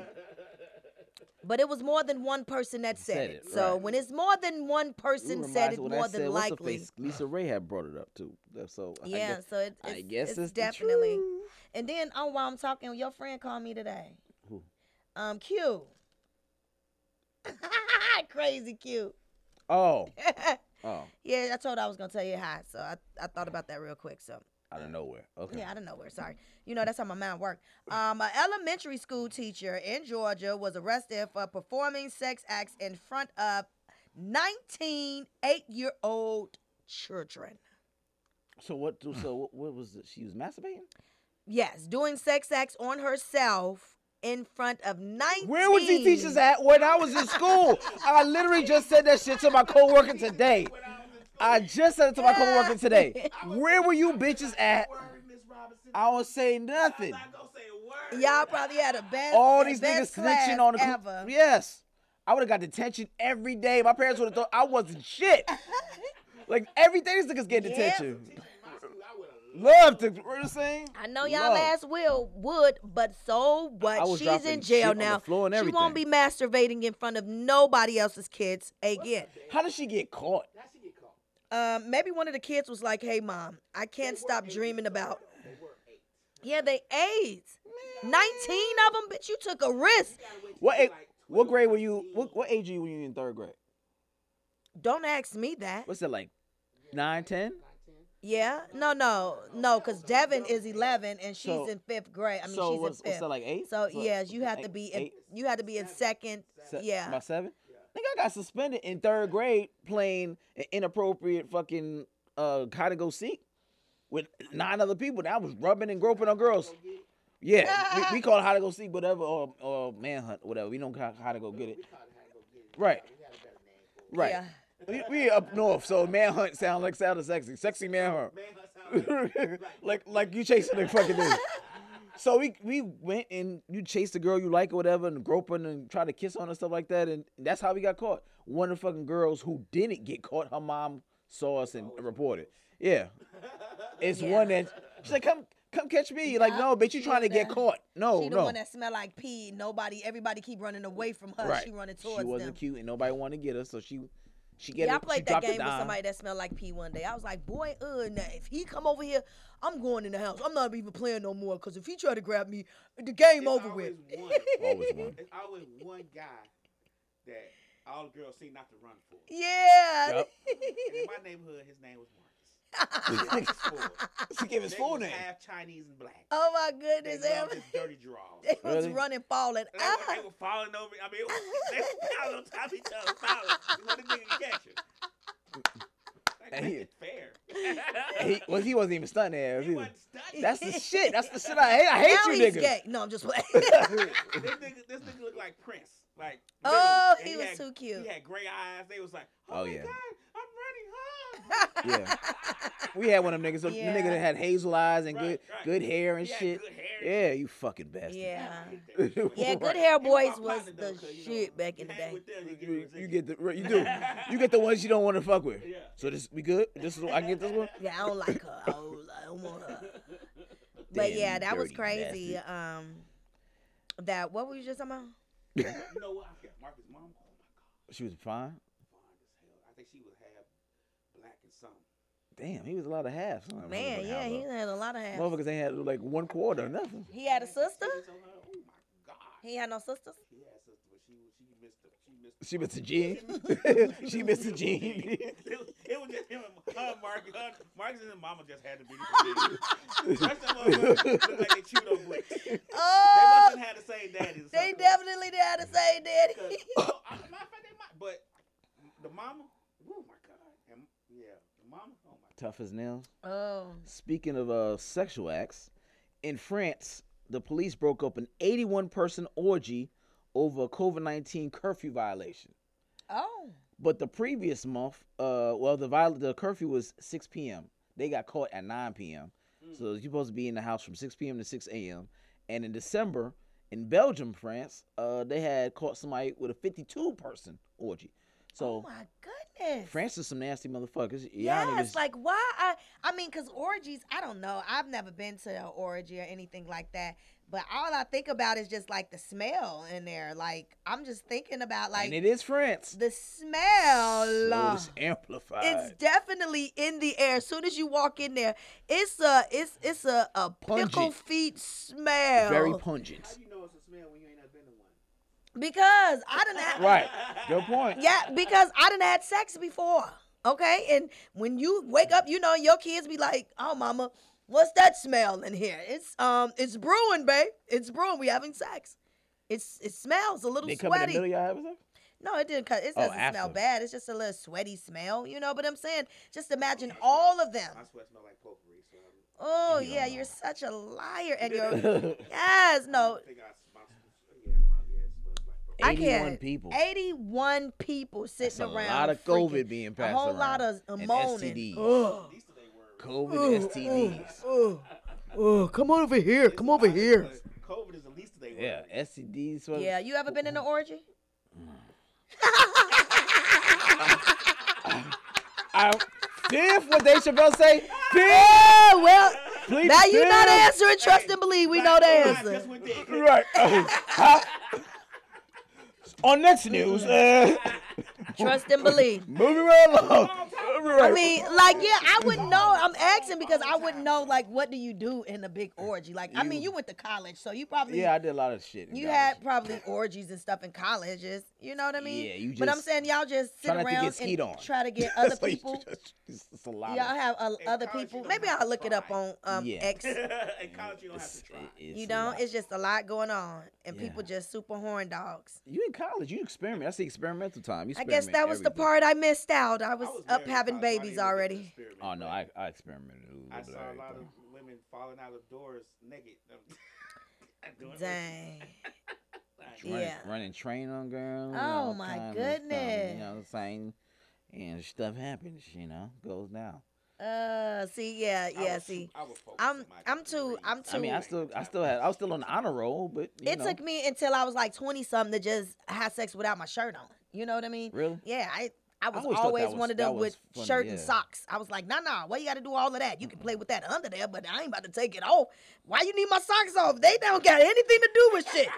but it was more than one person that said, Said it. it, So right. when it's more than one person said it, more said, than her likely. Lisa Ray had brought it up too. So I Yeah, guess, so it, it's, I guess it's, it's definitely. And then, oh, while I'm talking, your friend called me today. Who? Um, Q. [LAUGHS] Crazy Q. Oh, [LAUGHS] oh, yeah, I told her I was gonna tell you hi, so I, I thought about that real quick. So out of nowhere. Okay. yeah, out of nowhere. Sorry, you know that's how my mind worked. Um, an elementary school teacher in Georgia was arrested for performing sex acts in front of 19 eight-year-old children. So what? So what, what was it? She was masturbating. Yes, doing sex acts on herself in front of 19. Where was these teachers at when I was in school? I literally just said that shit to my coworker today. I just said it to my coworker [LAUGHS] today. Where were you bitches at? Word, Miss Robinson. I don't say nothing. I'm not gonna say a word. Y'all probably had a bad All these best niggas class snitching on the ever. Yes. I would have got detention every day. My parents would have thought I wasn't shit. [LAUGHS] Like every day these niggas get detention. In I would've Love to you know what I'm saying? I know y'all Love. ass will would, but so what? She's in jail now. she won't be masturbating in front of nobody else's kids again. How did she get caught? How she get caught? Um, maybe one of the kids was like, "Hey, mom, I can't stop dreaming about." Yeah, they eight. Nineteen of them, bitch. You took a risk. What a- what grade were you? What, what age were you when you were in third grade? Don't ask me that. What's that like? Nine, ten? Yeah, no, no, no, because Devin is eleven and she's So- in fifth grade. I mean, so she's what's, in fifth. what's that like eight? So yes, you have to be in, eight, you have to be in second. se- Yeah. About seven? Nigga, I got suspended in third grade playing an inappropriate fucking uh hide and go seek with nine other people. That I was rubbing and groping on girls. Yeah, we, we call it hide and go seek, whatever, or or manhunt, whatever. We don't call how to go get it. Right. Right. Yeah. We, we up north, so manhunt sound like sound sexy. Sexy manhunt. [LAUGHS] like like you chasing the fucking thing. So we we went and you chased the girl you like or whatever and groping and try to kiss on her and stuff like that and that's how we got caught. One of the fucking girls who didn't get caught, her mom saw us and oh, reported. Yeah. [LAUGHS] It's Yeah. one that she's like, come come catch me. Like, no, bitch, you trying to get caught. No, she the no. one that smell like pee. Nobody, everybody keep running away from her. right. She running towards. She wasn't them. cute and nobody wanted to get her, so she she get Yeah, I it. she played that game with somebody that smelled like pee one day. I was like, boy, uh, now if he come over here, I'm going in the house. I'm not even playing no more. Cause if he try to grab me, the game over with. One. [LAUGHS] Always one. It's always one guy that all the girls seem not to run for. Yeah. Yep. And in my neighborhood, his name was Marcus. [LAUGHS] She gave his They full name. Half Chinese and black. oh my goodness, loved every- dirty drawers. [LAUGHS] they was Really? running, falling. They, were, Ah. they were falling over. I mean, [LAUGHS] they were falling on top of each other, falling. You know, the nigga catch him. Like, And he- fair. He, well, he wasn't even stunting there. He wasn't studying. That's the shit. That's the shit I hate. I hate now you he's niggas. gay. No, I'm just playing. this nigga, this nigga looked like Prince. Like, Oh, literally. he was had- too cute. He had gray eyes. They was like, oh, Oh, my yeah. God, I'm running home. Yeah. We had one of them niggas. The Yeah. nigga that had hazel eyes and Right, good right. good hair and He had shit. good hair Yeah, you fucking bastard. yeah. Yeah, good hair boys was the though, the 'cause, you know, shit back in the day. you get You, get the you do. You get the ones you don't want to fuck with. Yeah. So this we good. This is I get this one. Yeah, I don't like her. I don't, I don't want her. [LAUGHS] But Damn, yeah, that was dirty crazy. Um, that what were you just talking about? You know what? I forgot Marcus' mom. Oh, my God. She was fine. Fine as hell. I think she was half black and something. Damn, he was a lot of halves. huh? Man, Motherfucker yeah, he a- had a lot of halves. Motherfuckers ain't had like one quarter or nothing. He had a sister. Titties on her. Oh my God. He had no sisters. He had a sister, but she she missed the she missed the She missed a gene. [LAUGHS] she missed a [LAUGHS] gene. it, was, it was just him and her, Mark, her, Marcus and his mama just had to be the [LAUGHS] same. Rest of them motherfuckers like they chewed on bricks. They must Oh, have had the same daddy. or they something. definitely did have the same daddy. Because, [COUGHS] oh, [COUGHS] I- matter of fact, they might, but the mama, oh my god, and yeah, the mama, oh my. Tough as nails. oh, Speaking of uh, sexual acts, in France, the police broke up an 81 person orgy over a COVID 19 curfew violation. oh, But the previous month, uh, well, the viol- the curfew was 6 p.m. They got caught at 9 p.m. So you're supposed to be in the house from 6 p.m. to 6 a.m. And in December, in Belgium, France, uh, they had caught somebody with a 52 person orgy. So oh my goodness. France is some nasty motherfuckers. Y'all Yes, niggas- like why? I I mean, cause orgies. I don't know. I've never been to an orgy or anything like that. But all I think about is just like the smell in there. Like I'm just thinking about like and it is France. the smell. So it's amplified. It's definitely in the air. As soon as you walk in there, it's a it's it's a, a pickle Pungent. feet smell. very pungent. How you know it's a smell when you ain't never been to one? Because I didn't have Right. Good point. Yeah, because I didn't had sex before. Okay, and when you wake up, you know your kids be like, "Oh, mama, what's that smell in here? It's um, it's brewing, babe. It's brewing. We having sex. It's it smells a little They come in the sweaty. middle of y'all having sex? No, it didn't. Cut. It Oh, doesn't smell bad. It's just a little sweaty smell, you know. But I'm saying, just imagine all of them. My sweat smell like potpourri, so I'm, Oh You yeah, don't you're such a liar, and you're [LAUGHS] yes, no. 81 can't. people. 81 people That's sitting a around. A lot of freaking- COVID being passed A whole around. lot of and moaning. STDs. Ugh. These they were. COVID STDs. Oh, oh, come over here. Come over here. COVID is the least of they were. Yeah, STDs. So Yeah, you ever been in an mm. orgy? [LAUGHS] I, Fifth, what Dave Chappelle say? Fifth. Oh, well, Please, now you're not answering. Trust and believe. We know the answer. just went there. Right. [LAUGHS] Huh? On next news, uh, Trust and believe. moving right along. I mean, like, yeah, I wouldn't know. I'm asking because I wouldn't know, like, what do you do in a big orgy? Like, I mean, you went to college, so you probably yeah, I did a lot of shit. in you college. had probably orgies and stuff in colleges. You know what I mean? Yeah, you But I'm saying y'all just sit try to get around skeet and on. try to get [LAUGHS] other people. just- It's, it's a lot. Y'all have uh, In other people. Maybe I'll look it up on um, Yeah. X. [LAUGHS] In college, you don't have it's, to try. it's You a know, lot. it's just a lot going on, and Yeah. people just super horn dogs. you in college. You experiment. That's the experimental time. You I guess that was the everything. part I missed out. I was, I was up married having so I babies didn't get to already. Oh no, I I experimented. a little I bit saw a lot of women falling out of doors naked. [LAUGHS] Dang. [LAUGHS] running, Yeah. running train on girls. Oh, my kinds stuff, goodness. you know what I'm saying? And stuff happens, you know, goes down. Uh, see, yeah, I yeah, was- see. I was I'm I'm too. I'm too. I mean, I still, I still had, I was still on the honor roll, but you it know, took me until I was like 20 something to just have sex without my shirt on. You know what I mean? really. Yeah, I I was always always that was- one of them with funny, shirt and yeah. socks. I was like, nah, nah, why you got to do all of that? You can play with that under there, but I ain't about to take it off. Why you need my socks off? They don't got anything to do with shit.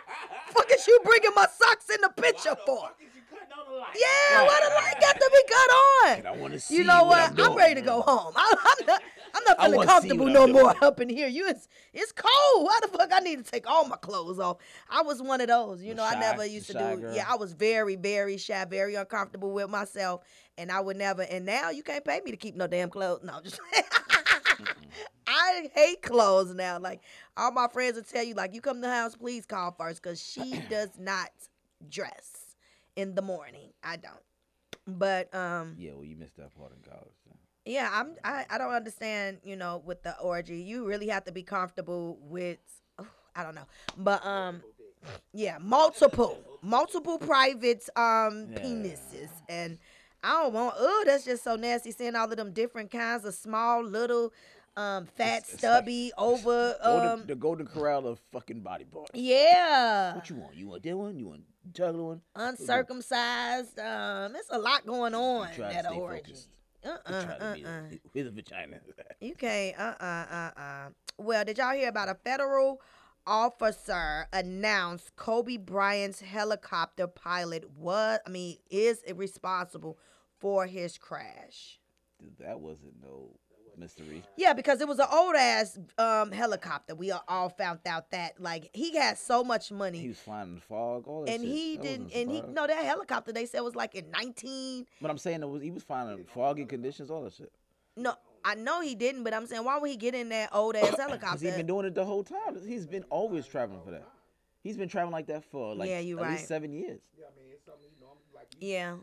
Fuck is you bringing my socks in the picture Why the for? fuck is you cutting on the light? Yeah, why the light got to be cut on? I want to see. You know what? I'm, I'm, ready to go home. [LAUGHS] I, I'm not. I'm not I feeling comfortable no I'm more doing. up in here. You, it's it's cold. Why the fuck I need to take all my clothes off? I was one of those. You know, I never used to do. girl. Yeah, I was very, very shy, very uncomfortable with myself, and I would never. And now you can't pay me to keep no damn clothes. No, just. [LAUGHS] I hate clothes now. Like all my friends will tell you, like you come to the house, please call first, cause she [CLEARS THROAT] does not dress in the morning. I don't. But um. Yeah, well, you missed that part in college. so. Yeah, I'm. I, I don't understand. You know, with the orgy, you really have to be comfortable with. oh, I don't know, but um, yeah, multiple, multiple private um Yeah. penises, and I don't want. Oh, that's just so nasty. Seeing all of them different kinds of small, little, um, fat, It's- it's like- stubby, [LAUGHS] over Golden, um. the golden corral of fucking body parts. Yeah, What you want? You want that one? You want the other one? uncircumcised. Um, it's a lot going on at a stay orgy. focused. Uh uh try uh-uh. with a vagina. [LAUGHS] You can't. Uh uh uh uh. Well, did y'all hear about a federal officer announced Kobe Bryant's helicopter pilot was, I mean, is responsible for his crash? Dude, That wasn't no. Mr. Reese. Yeah, because it was an old ass um, helicopter. We all- all found out that like he had so much money. He was flying in the fog, all that and shit. he That didn't. wasn't And he no that helicopter they said was like in nineteen. But I'm saying it was he was flying in foggy conditions, all that shit. No, I know he didn't, but I'm saying why would he get in that old ass [COUGHS] helicopter? he's been doing it the whole time. He's been always traveling for that. He's been traveling like that for like Yeah, at right. least seven years. Yeah, I mean, it's something you know, like you, yeah,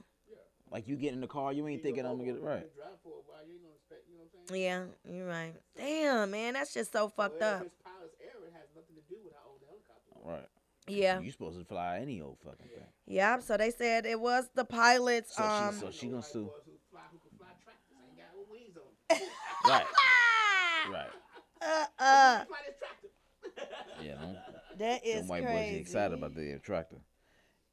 Like you get in the car, you ain't thinking I'm gonna get it right. Yeah, you're right. Damn, man, that's just so fucked Well, up. Pilot's error, it has nothing to do with how old helicopter. Right. Yeah, You supposed to fly any old fucking thing. yeah. So they said it was the pilot's. So um, she so she gonna sue. Boys who fly, who can fly tractors ain't got no wings on. them. Right. [LAUGHS] Right. uh, uh, fly this tractor. Yeah. Don't, [LAUGHS] that is them white crazy. boys get excited about the tractor.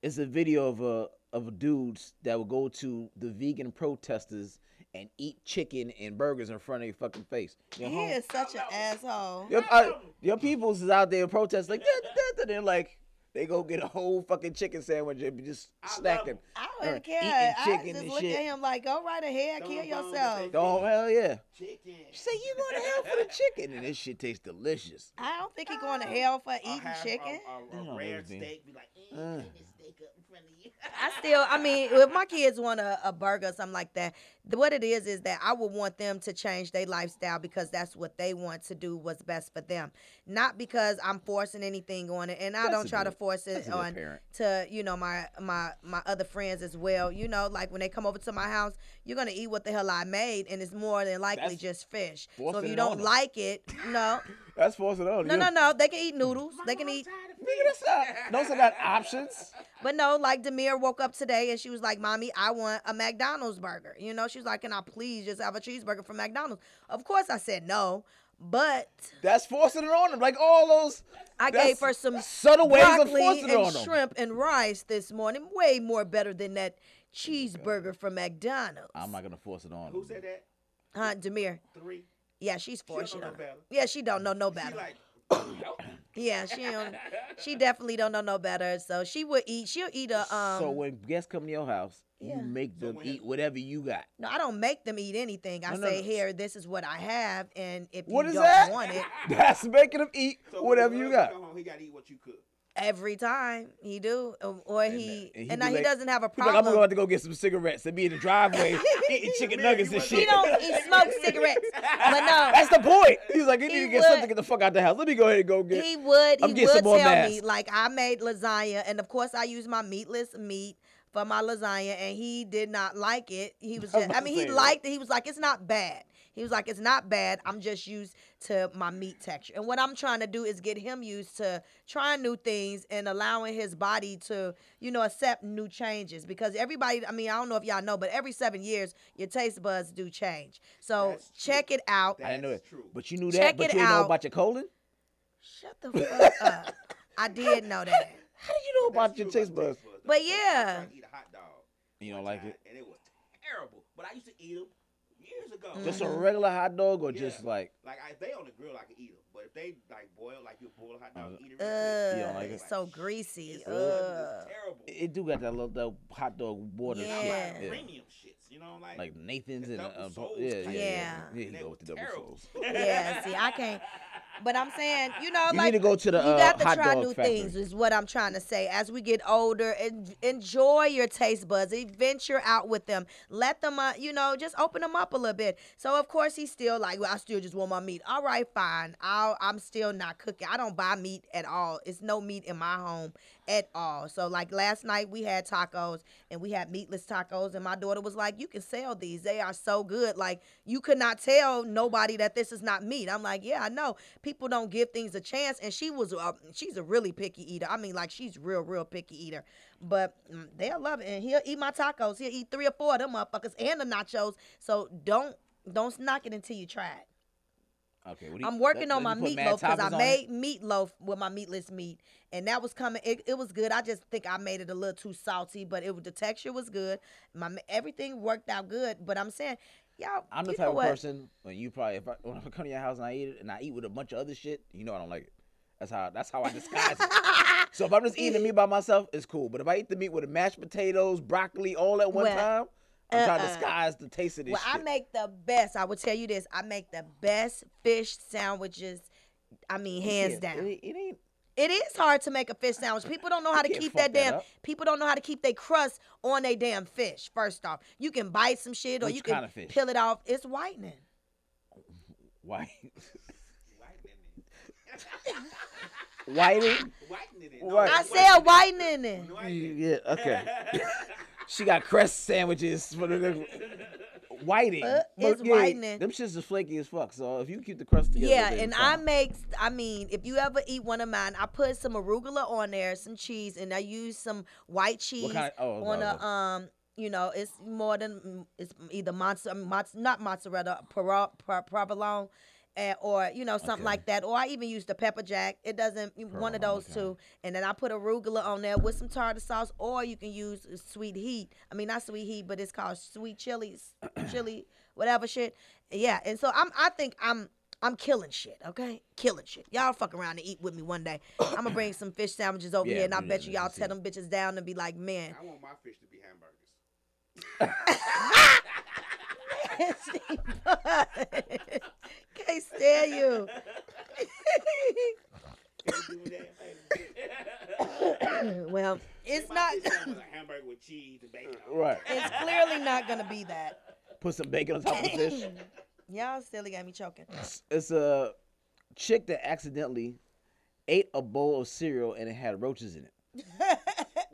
It's a video of a of dudes that will go to the vegan protesters and eat chicken and burgers in front of your fucking face. Your He home- is such an asshole. Your, uh, your peoples is out there protesting like that, that, that, they're like they go get a whole fucking chicken sandwich and be just snacking. I or wouldn't care. I just look shit. at him like, go right ahead, Don't kill yourself. with Oh hell yeah! Chicken. She say you going to hell for the chicken, and this shit tastes delicious. I don't think he going to hell for eating chicken. A, a, You a rare steak. Be like, eh, Uh. Get this steak up in front of you. I still, I mean, if my kids want a, a burger or something like that, what it is is that I would want them to change their lifestyle because that's what they want to do, what's best for them, not because I'm forcing anything on it, and I That's don't a try to force it on to you know my my my other friends as well. You know, like when they come over to my house, you're gonna eat what the hell I made, and it's more than likely That's just fish. So if you don't like it, no, That's forcing it on them. no, you. no, no, they can eat noodles, they can eat. Nigga, that's not. Those are not options. But no, like Demir woke up today and she was like, "Mommy, I want a McDonald's burger." You know, she was like, "Can I please just have a cheeseburger from McDonald's?" Of course, I said no, but That's forcing it on them. Like all those. I gave her some subtle ways of broccoli forcing it on and them. shrimp and rice this morning. Way more better than that cheeseburger from McDonald's. I'm not gonna force it on. Them. Who them. said that? Huh, Demir? Three. Yeah, she's four. She don't forcing know it no better. Yeah, she don't know no She better. like, [COUGHS] Yeah, she don't. She definitely don't know no better. So she would eat. She'll eat a um. so when guests come to your house, Yeah. you make them when- eat whatever you got. No, I don't make them eat anything. I No, no, say, no. here, this is what I have, and if What you is don't that? want it, [LAUGHS] That's making them eat so whatever you got. Come home, he gotta eat what you cook. Every time he do, or- or And, uh, he, and he and be now he doesn't have a problem. like, I'm problem. going to go get some cigarettes and be in the driveway [LAUGHS] eating chicken nuggets and shit. he don't. He smokes cigarettes, but no, [LAUGHS] That's the point. He's like, you need He to get something to get the fuck out the house. Let me go ahead and go get. he would. I'm He getting some would more tell me like I made lasagna, and of course I used my meatless meat for my lasagna, and he did not like it. He was I just. I mean, he say, liked it. He was like, it's not bad. He was like, it's not bad. I'm just used to my meat texture. And what I'm trying to do is get him used to trying new things and allowing his body to, you know, accept new changes. Because everybody, I mean, I don't know if y'all know, but every seven years, your taste buds do change. So That's true. check it out. I didn't know That's true. But you knew Check that. But it you didn't know about your colon. Shut the fuck up. [LAUGHS] I did know that. How did you know about That's your true taste buds? But I yeah. tried to eat a hot dog. You don't like it? And it was terrible. But I used to eat them years ago. Just Mm-hmm. a regular hot dog, or just like Like I, if they on the grill, I can eat them. But if they like boil, like you boil a hot dog, Uh, eat it. Uh, You don't like it? it's so greasy. It's, Uh. it's terrible. it do got that little that hot dog water Yeah. shit. Yeah. Premium shits, you know, like, Like Nathan's The and uh, double souls yeah, type yeah, Yeah. yeah. Yeah, you They go with the double souls. yeah, see, I can't. But I'm saying, you know, You like need to go to the you uh, got to try new factory. things. Is what I'm trying to say. As we get older, en- enjoy your taste buds. Venture out with them. Let them, uh, you know, just open them up a little bit. So of course he's still like, well, I still just want my meat. All right, fine. I'll, I'm still not cooking. I don't buy meat at all. It's no meat in my home at all. So like last night we had tacos and we had meatless tacos, and my daughter was like, you can sell these. They are so good. Like you could not tell nobody that this is not meat. I'm like, yeah, I know. People don't give things a chance, and she was, uh, she's a really picky eater. I mean, like she's real, real picky eater. But mm, they'll love it, and he'll eat my tacos. He'll eat three or four of them motherfuckers and the nachos. So don't don't knock it until you try it. Okay, what do you, I'm working let- on my meatloaf because I on it? made meatloaf with my meatless meat, and that was coming. It, it was good. I just think I made it a little too salty, but it was the texture was good. My everything worked out good. But I'm saying, y'all, I'm the type of what? person when you probably if I when I come to your house and I eat it and I eat with a bunch of other shit, you know I don't like it. That's how that's how I disguise it. So if I'm just eating the meat by [LAUGHS] myself, it's cool. But if I eat the meat with the mashed potatoes, broccoli, all at one Well, time, I'm trying to Uh-uh. disguise the taste of this Well, I make the best. I will tell you this. I make the best fish sandwiches. I mean, hands Yeah, down. It, it ain't. It is hard to make a fish sandwich. People don't know how to keep that that damn. up. people don't know how to keep their crust on their damn fish. First off, you can bite some shit or Which you can kind of fish? peel it off. It's whitening. White. [LAUGHS] Whitening Whitening it. Right. I said whitening it. Yeah. Okay. [LAUGHS] she got crust sandwiches for the [LAUGHS] whiting. Uh, it's yeah, whitening. Them shits is flaky as fuck. So if you keep the crust together, Yeah, and. I make. I mean, if you ever eat one of mine, I put some arugula on there, some cheese, and I use some white cheese kind of- oh, on no, a um. You know, it's more than it's either mozzarella, not mozzarella, pro- pro- provolone, eh, or you know something Okay. like that. Or I even use the pepper jack. It doesn't one of those okay. two, and then I put arugula on there with some tartar sauce. Or you can use sweet heat. I mean, not sweet heat, but it's called sweet chilies, [CLEARS THROAT] chili, whatever shit. Yeah, and so I'm. I think I'm. I'm killing shit, okay? Killing shit. Y'all fuck around and eat with me one day. [COUGHS] I'm gonna bring some fish sandwiches over Yeah, here, and I do bet you y'all me tear them bitches down and be like, man, I want my fish to be hamburgers. [LAUGHS] [LAUGHS] [LAUGHS] [LAUGHS] can't stand you. Can you do that, baby? well, it's not. a hamburger with cheese and bacon. right. It's clearly not gonna be that. Put some bacon on top of the fish. [LAUGHS] Y'all silly got me choking. It's a chick that accidentally ate a bowl of cereal and it had roaches in it. [LAUGHS]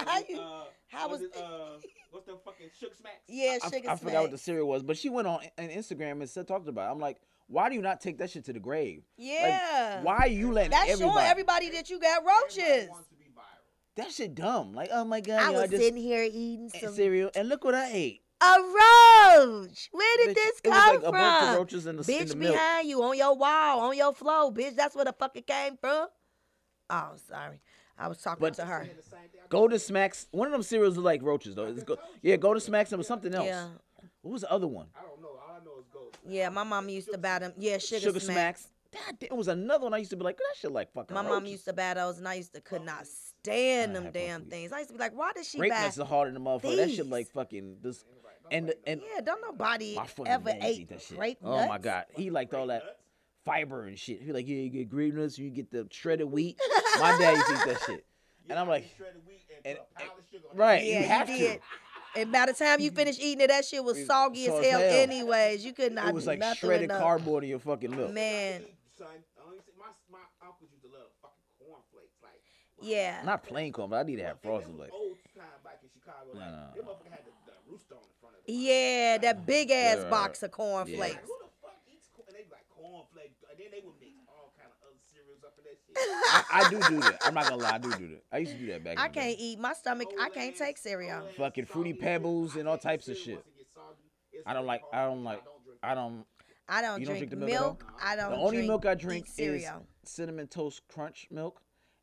How you? Uh, How was was- it? Uh, what's the fucking sugar smacks? Yeah, I, sugar I forgot what the cereal was, but she went on on Instagram and said talked about. it. I'm like, why do you not take that shit to the grave? Like, Yeah. why are you letting That's everybody? showing everybody that you got roaches. wants to be viral. that shit dumb. Like, oh my god, I yo, was just sitting here eating some cereal and look what I ate. a roach. Where did Bitch, this it was come like a from? bunch of roaches in the- in the milk. behind you on your wall, on your floor, bitch. That's where the fuck it came from. Oh, sorry. I was talking But- to her. The same Golden Smacks. One of them cereals are like roaches though. It's go- yeah, Golden Smacks and something else. Yeah. What was the other one? I don't know. All I know is gold. Yeah, my mom used to buy them. Yeah, sugar, Sugar smacks. Smacks. God it was another one I used to be like, that shit like fucking. My mom used to buy those, and I used to could not stand I them damn both things. I used to be like, why does she Grape buy? nuts are harder than motherfucker. That shit like fucking this. And and Yeah, don't nobody ever man used to ate eat that shit. grape oh my god, he liked all that fiber and shit. He like, yeah, you get grape nuts, you get the shredded wheat. [LAUGHS] my dad used to eat that shit, and I'm like, shredded and, and- put a pile of sugar on right, Yeah, you have you to. Did. And by the time you mm-hmm. finish eating it, that shit was soggy so as as hell, hell. anyways. You could not It was do like nothing shredded enough. cardboard in your fucking milk. Man, Son, I don't see- my my uncles used to love fucking cornflakes. Like yeah. Not plain corn, but I need to have and them frosted was like. old time back in Chicago. Like No, no, motherfucker had the, the rooster on the front of it. Yeah, that big ass Right, box right. of cornflakes. Like, who the fuck eats corn? And they be like cornflakes. And then they would mix all kind of other cereals up in that shit. I, I do do that. I'm not gonna lie, I do do that. I used to do that back. I in can't eat. My stomach, I can't take cereal. Fucking Fruity Pebbles and all types of shit. I don't like. I don't like. I don't. I don't You don't drink, drink the milk milk. at I don't. The only drink, milk I drink is cereal. cinnamon toast crunch milk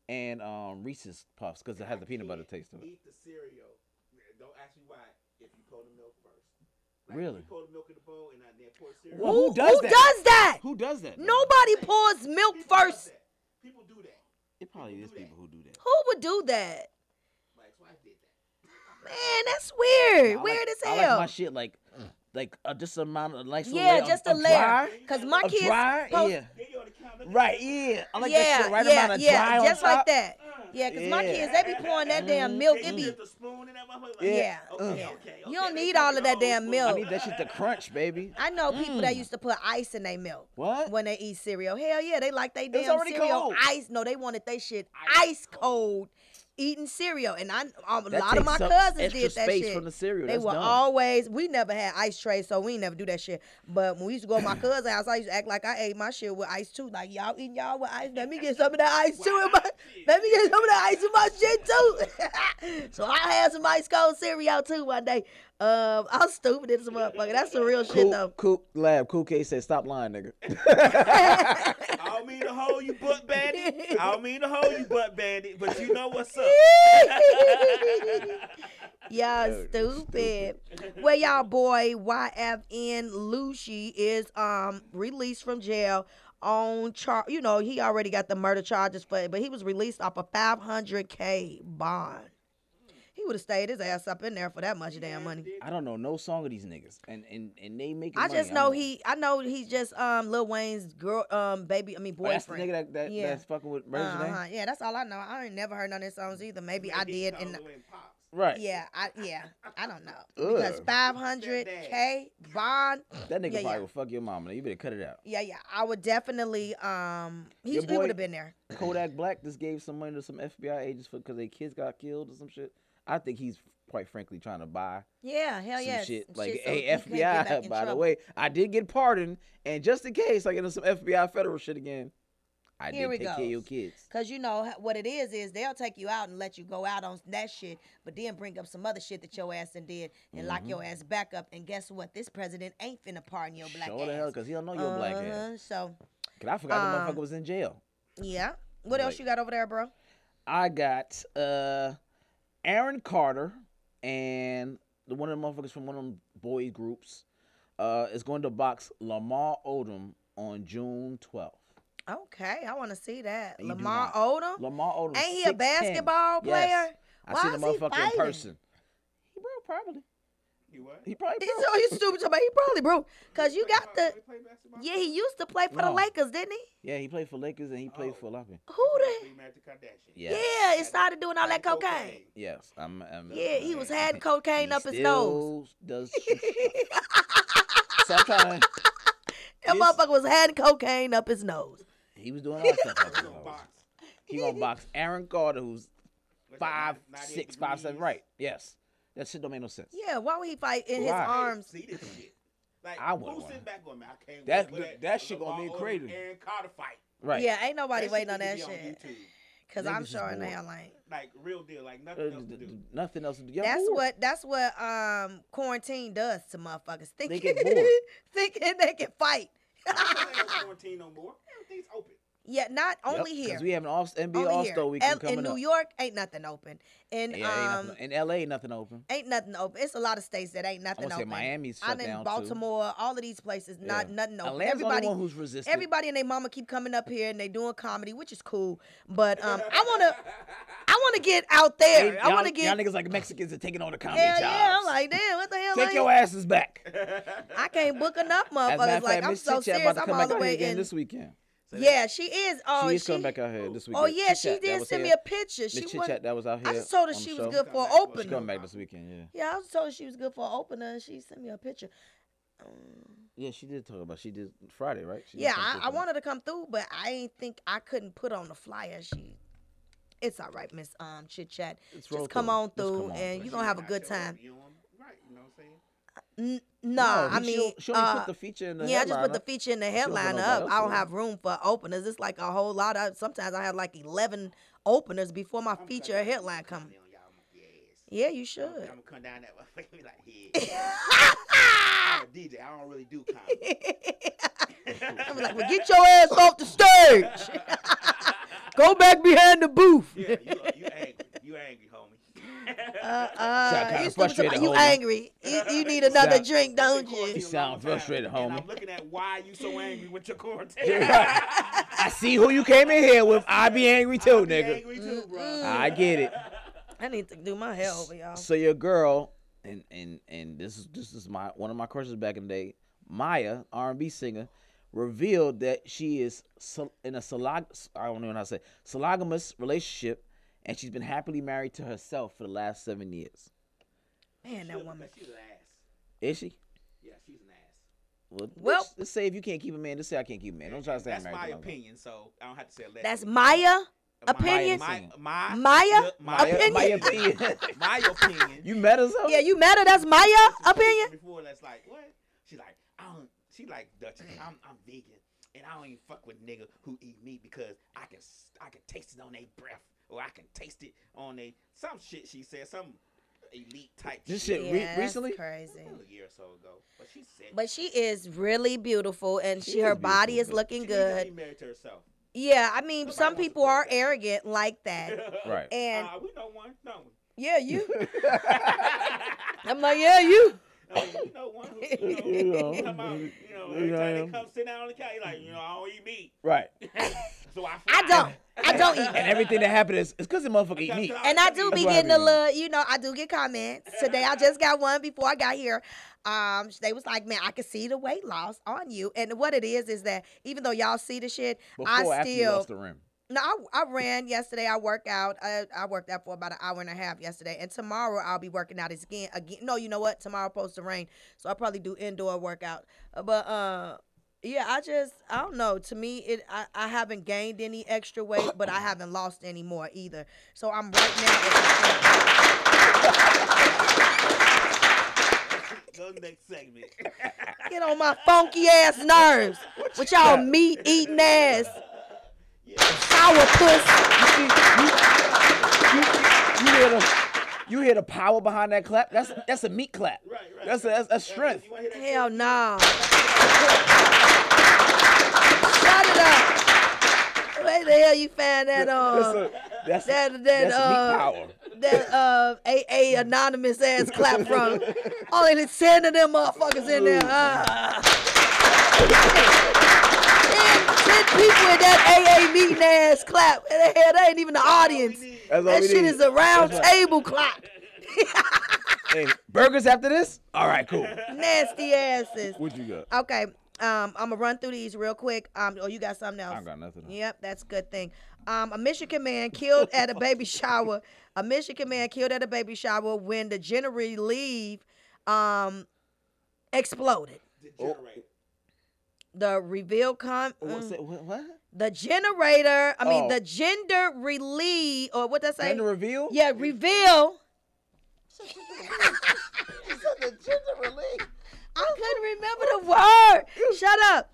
and um, Reese's puffs because it has the peanut butter taste to it. Eat the cereal. Don't ask me why. If you pour the milk first. Really? You pour the milk in the bowl and then pour cereal. Well, who, who does who that? does that? Who does that? Nobody pours milk first. That. People do that. It probably is people who do that. Who would do that? My ex-wife did that. Man, that's weird. I Weird like, as I like hell. my shit like, like uh, just a amount of nice. little yeah, layer just of, a layer. Dry, Cause my of kids dry, post- yeah. Then you on the counter. look Right, yeah. I like yeah, that shit. Right yeah, amount of yeah, dry on just like top. that. Yeah, cause my kids they be pouring that damn milk. They It be dip the spoon in that motherfucker. Like, yeah. Okay, okay, okay. You don't need all of that whole damn spoon. milk. I need that shit to crunch, baby. I know people that Mm. used to put ice in their milk What? when they eat cereal. Hell yeah, they like they was damn already cereal cold. ice. No, they wanted they shit ice cold. Eating cereal, and I um, a lot of my cousins did that space shit. from the cereal. They That's were dumb. always. We never had ice trays, so we never do that shit. But when we used to go to my [CLEARS THROAT] cousin's house, I used to act like I ate my shit with ice too. Like y'all eating y'all with ice. Let me get some of that ice too. In my, [LAUGHS] let me get some of that ice in my shit too. [LAUGHS] so I had some ice cold cereal too one day. Um, [LAUGHS] I was stupid as a motherfucker. That's the real shit Cool, though. cool lab. Cool K said, "Stop lying, nigga." [LAUGHS] I don't mean to hold you butt bandit. I don't mean to hold you butt bandit, but you know what's up. [LAUGHS] Y'all stupid. Well, y'all boy YFN Lucci is um released from jail on char. You know he already got the murder charges for it, but he was released off a 500k bond. He would have stayed his ass up in there for that much damn money. I don't know no song of these niggas, and and and they make. I just know he. I know he's just um Lil Wayne's girl, um baby. I mean Oh, that's the nigga that, that Yeah. that's fucking with Mary uh-huh. Yeah, that's all I know. I ain't never heard none of his songs either. Maybe I did. And Right. yeah, I yeah, I don't know [LAUGHS] Ugh. because five hundred k bond. That nigga Yeah, probably yeah. will fuck your mama. You better cut it out. Yeah, yeah. I would definitely. Um, he, Your he boy- would have been there. Kodak Black just gave some money to some FBI agents for because their kids got killed or some shit. I think he's quite frankly trying to buy Yeah, hell yeah. shit. Like, shit so hey, he can't get back FBI, by the way, I did get pardoned, and just in case I get into some FBI federal shit again, I Here did take care of your kids. Cause you know what it is is they'll take you out and let you go out on that shit, but then bring up some other shit that your ass done did and lock your ass back up. And guess what? This president ain't finna pardon your black Sure ass. the hell, because he don't know your black ass. Uh-huh, So Because I forgot the Um, motherfucker was in jail. yeah. What else you got over there, bro? I got uh Aaron Carter and the one of the motherfuckers from one of them boy groups uh is going to box Lamar Odom on June 12th. Okay, I want to see that. You Lamar. Odom. Lamar Odom. Ain't he a 6'10". basketball Yes. player? I Why seen the motherfucker in person. He broke probably. You what? He probably He's broke. so he's stupid. But he probably broke. Cause you got the. Yeah, he used to play for the No. Lakers, didn't he? Yeah, he played for Lakers and he played Oh. for a lot of people. Who the? He Kardashian. Yeah. Yeah, it started doing all that And cocaine. Yes. I'm, I'm Yeah, he was had cocaine he up his nose. still Does so I'm trying to, That This- motherfucker was had cocaine up his nose. he was doing all that stuff. up He his gonna nose. box. He gonna box Aaron Carter, who's What's that, five, 98 six, five, seven. degrees? Right. Yes. That shit don't make no sense. Yeah, why would he fight in his Why? arms? See this shit. Like, I wouldn't who's wanna. sitting back going, man, I can't That- wait for that shit gonna be Lamar crazy. Odom, Carter fight. Right. Yeah, ain't nobody That waiting shit on that to be shit. YouTube. Cause Niggas I'm is sure in bored. hell ain't. Like real deal, like Uh, nothing else to do. d- nothing else to do. Y'all That's bored. what that's what um quarantine does to motherfuckers. Thinking get [LAUGHS] bored. thinking they can fight. Ain't no [LAUGHS] quarantine no more. Everything's open. Yeah, not Yep, only here. 'cause we have an all, NBA All. Star weekend L- in New up. York ain't nothing open. In yeah, um in LA, ain't nothing open. ain't nothing open. It's a lot of states that ain't nothing say open. Miami's I shut done down, too. Baltimore, all of these places, not Yeah. nothing open. Atlanta's the everybody, one who's resisted. everybody and their mama keep coming up here and they doing comedy, which is cool. But um, I wanna, I wanna get out [LAUGHS] there. Hey, I wanna get. Y'all niggas like Mexicans are taking on the comedy yeah, jobs. yeah. I'm like, damn, what the hell? Take I your asses back. I can't book enough As a matter motherfuckers. Like fact, I'm Miss so Chit Chat serious. about to I'm come all the here way in. this weekend. Yeah, she is. Oh, she is coming back out here this weekend. Oh yeah, Chit she did was send me a picture. Miss She Chit. Chat that was out here. I just told her on the she show. was good for an Come back, She's coming back this weekend. Yeah. Yeah, I was told her she was good for an opener. and She sent me a picture. Um, Yeah, she did talk about. She did Friday, right? She yeah, I, I wanted to come through, but I ain't think I couldn't put on the flyer. She, it's all right, Miss um Chit Chat. It's Just come on through, come on and through. you gonna have a good show up, time. You know, right, you know what I'm saying? N- nah, No, I mean, she'll- only uh, put the feature in the yeah, I just put the feature in the She headline up. I don't have room for openers. It's like a whole lot. of Sometimes I have like eleven openers before my I'm feature cutting down- headline I'm come. cutting down y'all yes. Yeah, you should. I'm gonna come down that way. be like, yeah. [LAUGHS] I'm a DJ. I don't really do comedy. [LAUGHS] I'm like, well, get your ass off the stage. [LAUGHS] Go back behind the booth. yeah, you, you angry. You angry, homie. Uh, uh, kinda you, stupid you homie. angry. You, you need another Sound- drink, don't you? You a sound long time, frustrated, And homie. I'm looking at why you so angry with your quarantine. [LAUGHS] I see who you came in here with. I be angry too, I'll be nigga. angry too, bro. I get it. I need to do my hair over, y'all. So your girl, and and and this is this is my one of my crushes back in the day. Mýa, R and B singer, revealed that she is in a solog I don't know how to say sologamous relationship, and she's been happily married to herself for the last seven years. Man, that woman. She's an ass. Is she? Yeah, she's an ass. Well, Well- let's, let's say if you can't keep a man, just say I can't keep a man. Don't try to say That's I'm married. my to my opinion, so I don't have to say allegedly. That's Maya opinion. Maya- My, my, Maya my, opinion? My opinion. my opinion. you met her, so? Yeah, you met her. That's Maya opinion. Before that's like what? She's like I don't. She like Dutch. I'm I'm vegan and I don't even fuck with nigga who eat meat because I can s- I can taste it on their breath or I can taste it on they some shit. She said some elite type. This shit. shit re- Yeah, that's recently? crazy. a year or so ago, but she said. But she is really beautiful, and She she, her is body is looking she good. Be married to herself. Yeah, I mean, Nobody some people are that. arrogant like that. [LAUGHS] Right. And uh, we know one, don't we? yeah, you. [LAUGHS] I'm like, yeah, you. I mean, you know, one who, you [LAUGHS] You know, know, come out, you know, every time they come sit down on the couch, you like, you know, I don't eat meat. Right. So I I don't. I don't eat. And everything that happened is it's because the motherfucker eat meat. And I do That's be what getting a little, you know, I do get comments. Today I just got one before I got here. Um, they was like, man, I can see the weight loss on you. And what it is is that even though y'all see the shit, Before, I after you still lost the rim. no, I, I ran yesterday. I worked out. I, I worked out for about an hour and a half yesterday, and tomorrow I'll be working out again. Again, no, you know what? Tomorrow supposed to rain, so I'll probably do indoor workout. Uh, But uh, yeah, I just I don't know. To me, it I, I haven't gained any extra weight, but I [COUGHS] haven't lost any more either. So I'm right now. Go next segment. [LAUGHS] Get on my funky ass nerves [LAUGHS] with y'all meat eating [LAUGHS] ass, sour puss. You hear the you hear the power behind that clap? That's that's a meat clap. Right, right. That's a, that's, that's strength. You wanna hear that? Hell no. Shut it up. Where the hell you find that That's a, that's, that that that's uh power. that uh AA anonymous ass clap from? Only ten of them motherfuckers in there. Ah. ten, ten people in that AA meeting ass clap. And hell, that ain't even the audience. All That shit need. is a round table clap. Hey, burgers after this? All right, cool. Nasty asses. What you got? Okay. Um, I'm gonna run through these real quick. Um, oh, you got something else? I got nothing. else. Yep, that's a good thing. Um, a Michigan man killed at a baby shower. A Michigan man killed at a baby shower when the gender relief um exploded. The generator. The reveal com What's mm, it? What? what? the generator. I mean Oh. the gender relief or what that say? Gender reveal? yeah, reveal. [LAUGHS] I couldn't remember the word. Shut up.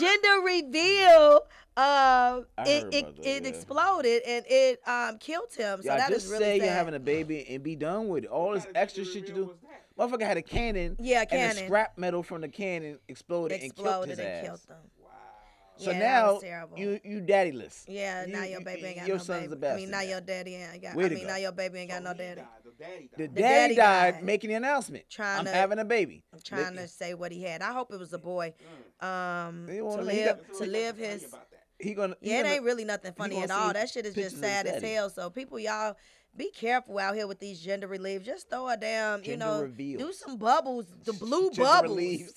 Gender reveal. Uh, it it, that, it yeah. exploded and it um killed him. So Y'all that is just really say sad. you're having a baby and be done with it. All this extra shit you do. Motherfucker had a cannon. Yeah, And cannon. the scrap metal from the cannon exploded, and killed exploded his and ass. killed them. So Yeah, that was now terrible. you you daddyless. Yeah, You- now your you- baby ain't got your no son's baby. the best. I mean, now your daddy ain't got. Way I mean, go. now your baby ain't got no So he daddy. died, The daddy The died. The daddy, daddy died, died. making the announcement. Trying I'm to- having a baby. I'm trying to say what he had. I hope it was a boy. Um, He to wanna- he live got- to live his. He gonna. he Yeah, it gonna- ain't really nothing funny at all. That shit is just sad as hell. So people, y'all, be careful out here with these gender relief. Just throw a damn, you know, reveals. do some bubbles, the [LAUGHS] blue Gender bubbles. relief.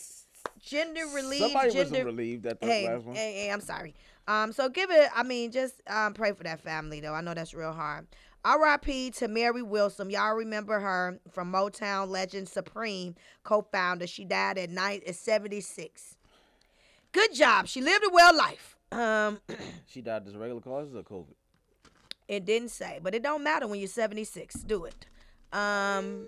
Gender relief. Somebody gender. wasn't relieved at the hey, last one. hey, hey, I'm sorry. Um, so give it. I mean, just um, pray for that family though. I know that's real hard. R.I.P. to Mary Wilson. Y'all remember her from Motown legend Supreme co-founder. She died at night at 76. Good job. She lived a well life. Um, [CLEARS THROAT] She died just regular causes or COVID? it didn't say, but it don't matter when you're 76. Do it. Um, It's not that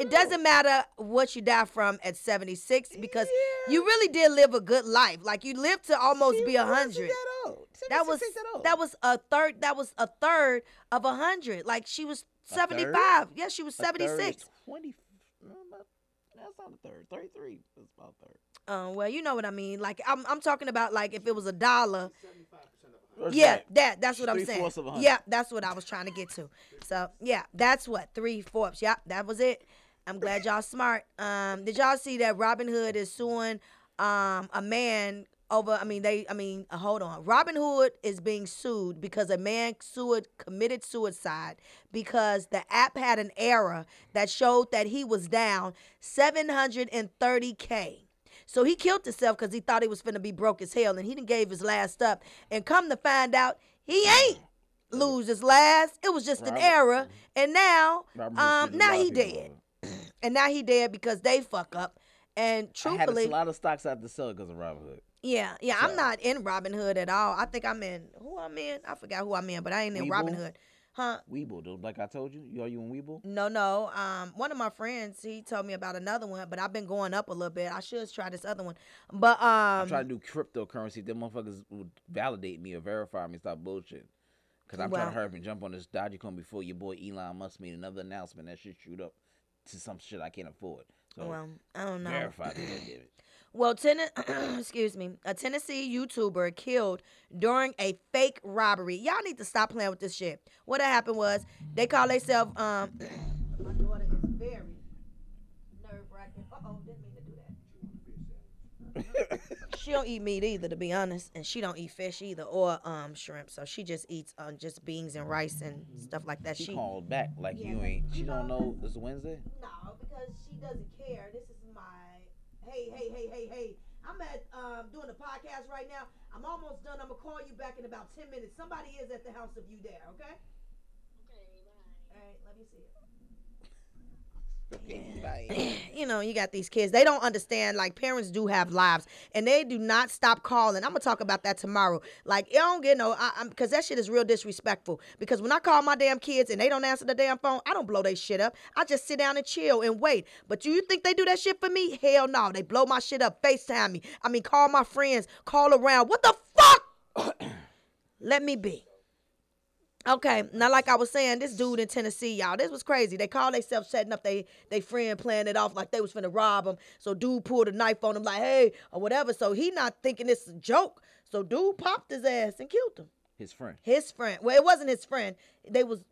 it doesn't matter what you die from at 76 because you really did live a good life. Like you lived to almost She be a 100. That, old. That was that, old. that was a third. That was a third of a hundred. Like she was A seventy third? five. Yeah, she was A third is. Twenty. That's not a third. Thirty-three is about a third. Uh, well, you know what I mean. Like I'm, I'm talking about like if it was a dollar. That's Yeah, right. that that's what I'm saying. Three-fourths of a hundred. Yeah, that's what I was trying to get to. So yeah, that's what three fourths. Yeah, that was it. I'm glad y'all smart. Um, did y'all see that Robinhood is suing um a man over? I mean they. I mean uh, hold on. Robinhood is being sued because a man sued committed suicide because the app had an error that showed that he was down 730k. So he killed himself because he thought he was finna be broke as hell, and he didn't gave his last up. And come to find out, he ain't lose his last. It was just an Robert- error, and now, um, now he dead, [CLEARS THROAT] and now he dead because they fuck up. And I had truthfully, a lot of stocks I had to sell because of Robinhood. yeah, yeah, I'm not in Robinhood at all. I think I'm in who I'm in. I forgot who I'm in, but I ain't in Robinhood, huh? Webull, dude. Like I told you, you are you in Webull? No, no. Um, one of my friends he told me about another one, but I've been going up a little bit. I should try this other one, but um, I'm trying to do cryptocurrency. Them motherfuckers would validate me or verify me. Stop bullshit. Cause I'm trying to hurry up and jump on this Dogecoin before your boy Elon Musk made another announcement that should shoot up to some shit I can't afford. So well, I don't know. verify me, goddammit. Well, ten- [CLEARS THROAT] excuse me, a Tennessee YouTuber killed during a fake robbery. Y'all need to stop playing with this shit. What happened was they call themselves um. [CLEARS THROAT] My daughter is very nerve wracking oh, didn't mean to do that. [LAUGHS] she don't eat meat either, to be honest, and she don't eat fish either or um shrimp. So she just eats um just beans and rice and stuff like that. She, She called back like Yeah, you ain't. She you don't know- know it's Wednesday. no, because she doesn't care. This is hey hey hey hey hey. I'm at um doing the podcast right now. I'm almost done. I'm gonna call you back in about ten minutes. Somebody is at the house of you there. Okay. Okay. Bye. All right. Let me see it. [LAUGHS] you know, you got these kids. They don't understand. Like parents do have lives, and they do not stop calling. I'm gonna talk about that tomorrow. Like it don't get no, I, I'm because that shit is real disrespectful. Because when I call my damn kids and they don't answer the damn phone, I don't blow they shit up. I just sit down and chill and wait. But do you think they do that shit for me? Hell no. They blow my shit up. Facetime me. I mean, call my friends. Call around. What the fuck? [COUGHS] Let me be. Okay, now like I was saying, this dude in Tennessee, y'all, this was crazy. They called themselves setting up they they friend playing it off like they was finna rob him. So dude pulled a knife on him like, hey, or whatever. So he not thinking it's a joke. So dude popped his ass and killed him. His friend. His friend. Well, it wasn't his friend. They was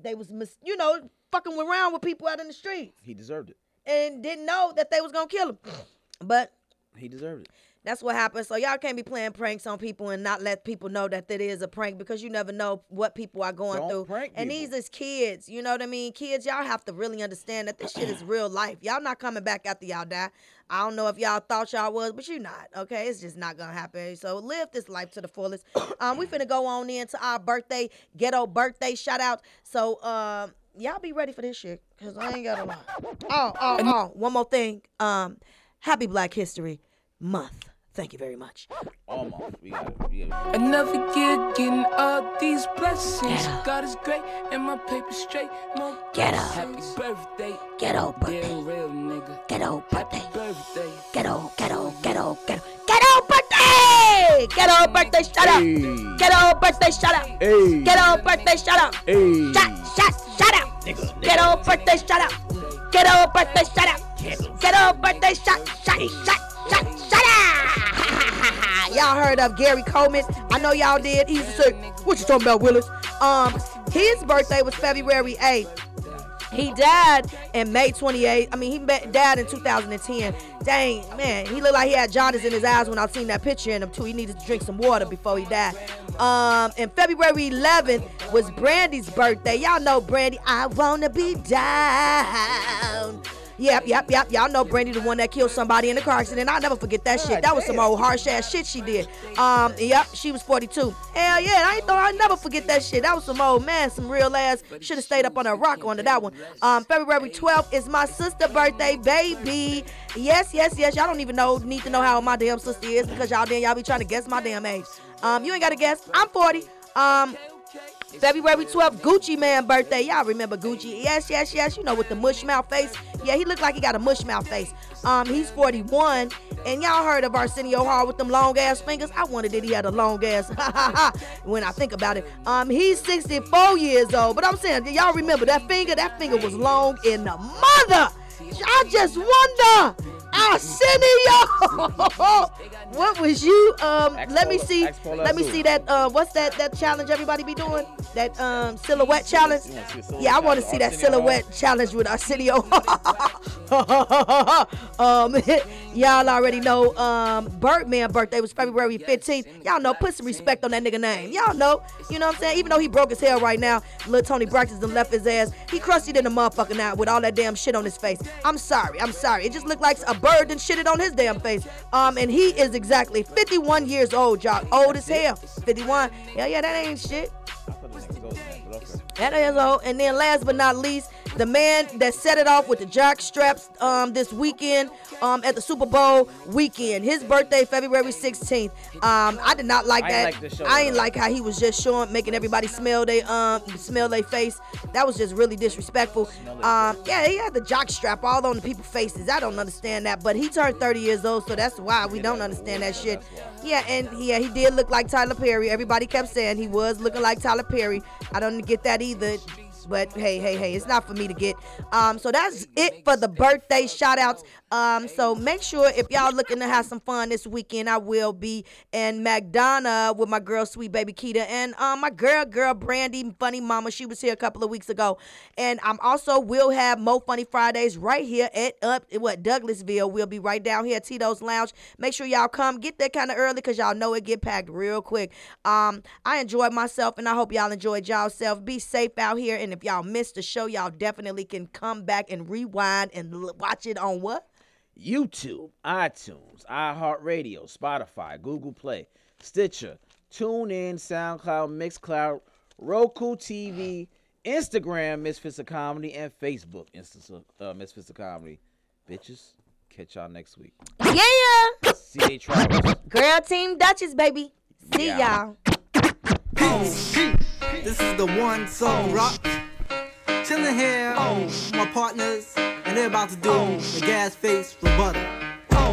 they was mis- you know fucking around with people out in the streets He deserved it. and didn't know that they was gonna kill him. [SNIFFS] But He deserved it. That's what happens. So y'all can't be playing pranks on people and not let people know that it is a prank because you never know what people are going Don't through. prank and people. these is kids. You know what I mean? Kids, y'all have to really understand that this shit is real life. Y'all not coming back after y'all die. I don't know if y'all thought y'all was, but you not. Okay, it's just not gonna happen. So live this life to the fullest. [COUGHS] Um, we finna go on into our birthday ghetto birthday shout out. So um, y'all be ready for this shit because I ain't got a lot. Oh, oh, oh. One more thing. Um, happy Black History Month. Thank you very much. Almost. We got it. We got it. Another year getting all these blessings. God is great and my paper straight. More Ghetto. Happy birthday. Ghetto birthday. Dear real nigga. Ghetto Happy birthday. birthday. Ghetto, ghetto, ghetto, ghetto. Ghetto birthday! Ghetto birthday shout out. Hey. Ghetto birthday shout out. Hey. Ghetto birthday shout out. Hey. Shot, shot, shout out. Ghetto birthday shout out. Ghetto birthday shout out. Ghetto birthday shot, shot, shot, shot, shot out. Y'all heard of Gary Coleman? I know y'all did. He's to say, "What you talking about, Willis?" Um, his birthday was February 8th. He died in May 28th. I mean, he died in 2010. Dang, man, he looked like he had jaundice in his eyes when I seen that picture in him too. He needed to drink some water before he died. Um, and February 11th was Brandy's birthday. Y'all know Brandy. I wanna be down. Yep, yep, yep. Y'all know Brandy, the one that killed somebody in the car accident. I'll never forget that shit. That was some old harsh ass shit she did. Um, yep, she was 42. Hell yeah, I ain't thought I'd never forget that shit. That was some old man, some real ass. Should have stayed up on a rock under that one. Um, February 12th is my sister birthday, baby. Yes, yes, yes. Y'all don't even know need to know how old my damn sister is because y'all then y'all be trying to guess my damn age. Um, you ain't gotta guess. I'm 40. Um, February 12th, Gucci Mane birthday. Y'all remember Gucci? Yes, yes, yes. You know, with the mush mouth face. Yeah, he looked like he got a mush mouth face. Um, he's 41. And y'all heard of Arsenio Hall with them long ass fingers? I wondered that he had a long ass. [LAUGHS] when I think about it. Um, he's 64 years old. But I'm saying, y'all remember that finger? That finger was long in the mother. I just wonder. Arsenio, [LAUGHS] what was you? Um, let me see. Let me see that. Uh, what's that? That challenge everybody be doing? That um silhouette challenge. You wanna see a silhouette Yeah, I want to see that silhouette challenge with Arsenio. [LAUGHS] um, [LAUGHS] y'all already know. Um, Birdman birthday was February 15th. Y'all know. Put some respect on that nigga name. Y'all know. You know what I'm saying? Even though he broke his hair right now, little Toni Braxton done left his ass. He crusty in a motherfucker out with all that damn shit on his face. I'm sorry. I'm sorry. It just looked like a bird and shitted on his damn face. Um, and he is exactly 51 years old, y'all. Old as hell. 51. Yeah, yeah, that ain't shit. I thought the nigga was older than that, but okay. All. And then last but not least, the man that set it off with the jock straps um, this weekend um, at the Super Bowl weekend. His birthday, February 16th. Um, I did not like I that. ain't like I at ain't like how he was just showing, making everybody smell they um smell their face. That was just really disrespectful. Um, yeah, he had the jock strap all on the people's faces. I don't understand that, but he turned 30 years old, so that's why we don't understand that shit. Yeah, and yeah, he did look like Tyler Perry. Everybody kept saying he was looking like Tyler Perry. I don't get that either. But hey, hey, hey, it's not for me to get. Um, so that's it for the birthday shout outs. Um, so make sure if y'all looking to have some fun this weekend, I will be in McDonough with my girl, sweet baby Keita, and um, my girl, girl Brandy, funny mama. She was here a couple of weeks ago, and I'm also will have Mo Funny Fridays right here at up what Douglasville. We'll be right down here at Tito's Lounge. Make sure y'all come get there kind of early because y'all know it get packed real quick. Um, I enjoyed myself, and I hope y'all enjoyed y'all self. Be safe out here, and if y'all missed the show, y'all definitely can come back and rewind and l- watch it on what. YouTube, iTunes, iHeartRadio, Spotify, Google Play, Stitcher, TuneIn, SoundCloud, Mixcloud, Roku TV, Instagram, Misfits of Comedy, and Facebook, Insta- uh, Misfits of Comedy. Bitches, catch y'all next week. Yeah, CA Travels. girl team Duchess, baby. See Yeah. y'all. This is the one song rock. Chilling here, my partners, and they're about to do a gas face rebuttal.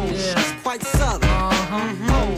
It's quite subtle. Uh huh.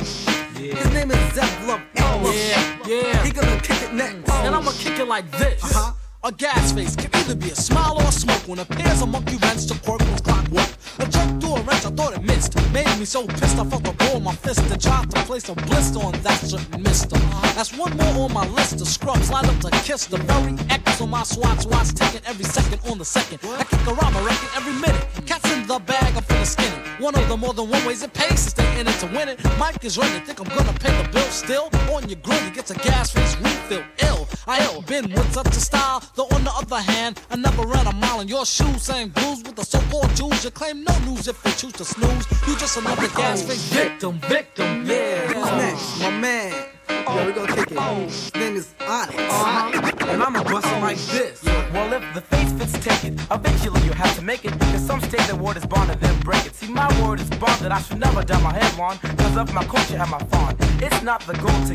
His name is Zeppelin. Yeah, yeah. He gonna kick it next. And I'ma kick it like this. Uh-huh. A gas face can either be a smile or a smoke when appears a monkey wrench to quirk with clockwork. A jerk through a wrench, I thought it missed. Made me so pissed I felt the ball my fist and tried to place a blister on that certain mister. That's one more on my list. The scrubs line up to kiss the very X on my swats. Watch taking every second on the second. I kick around my record every minute. Cats in the bag, I'm finna skin it. One of the more than one ways it pays to stay in it to win it. Mike is ready, think I'm gonna pay the bill still. On your grill, you get a gas face refill. Ill, I ill been with such a style. Though on the other hand, I never ran a mile in your shoes saying blues with the so-called Jews. You claim no news if you choose to snooze. You just another oh, gas face victim, victim, yeah. Who's oh. next? My man. Yo, we gonna kick it. Oh. His name is Onyx. Uh-huh. And I'ma bust it like oh, this. Well, if the face fits take it, eventually you'll have to make it. Cause some state the word is bonded, then break it. See, my word is bond that I should never dye my head on. Cause of my culture and my fawn. It's not the goal to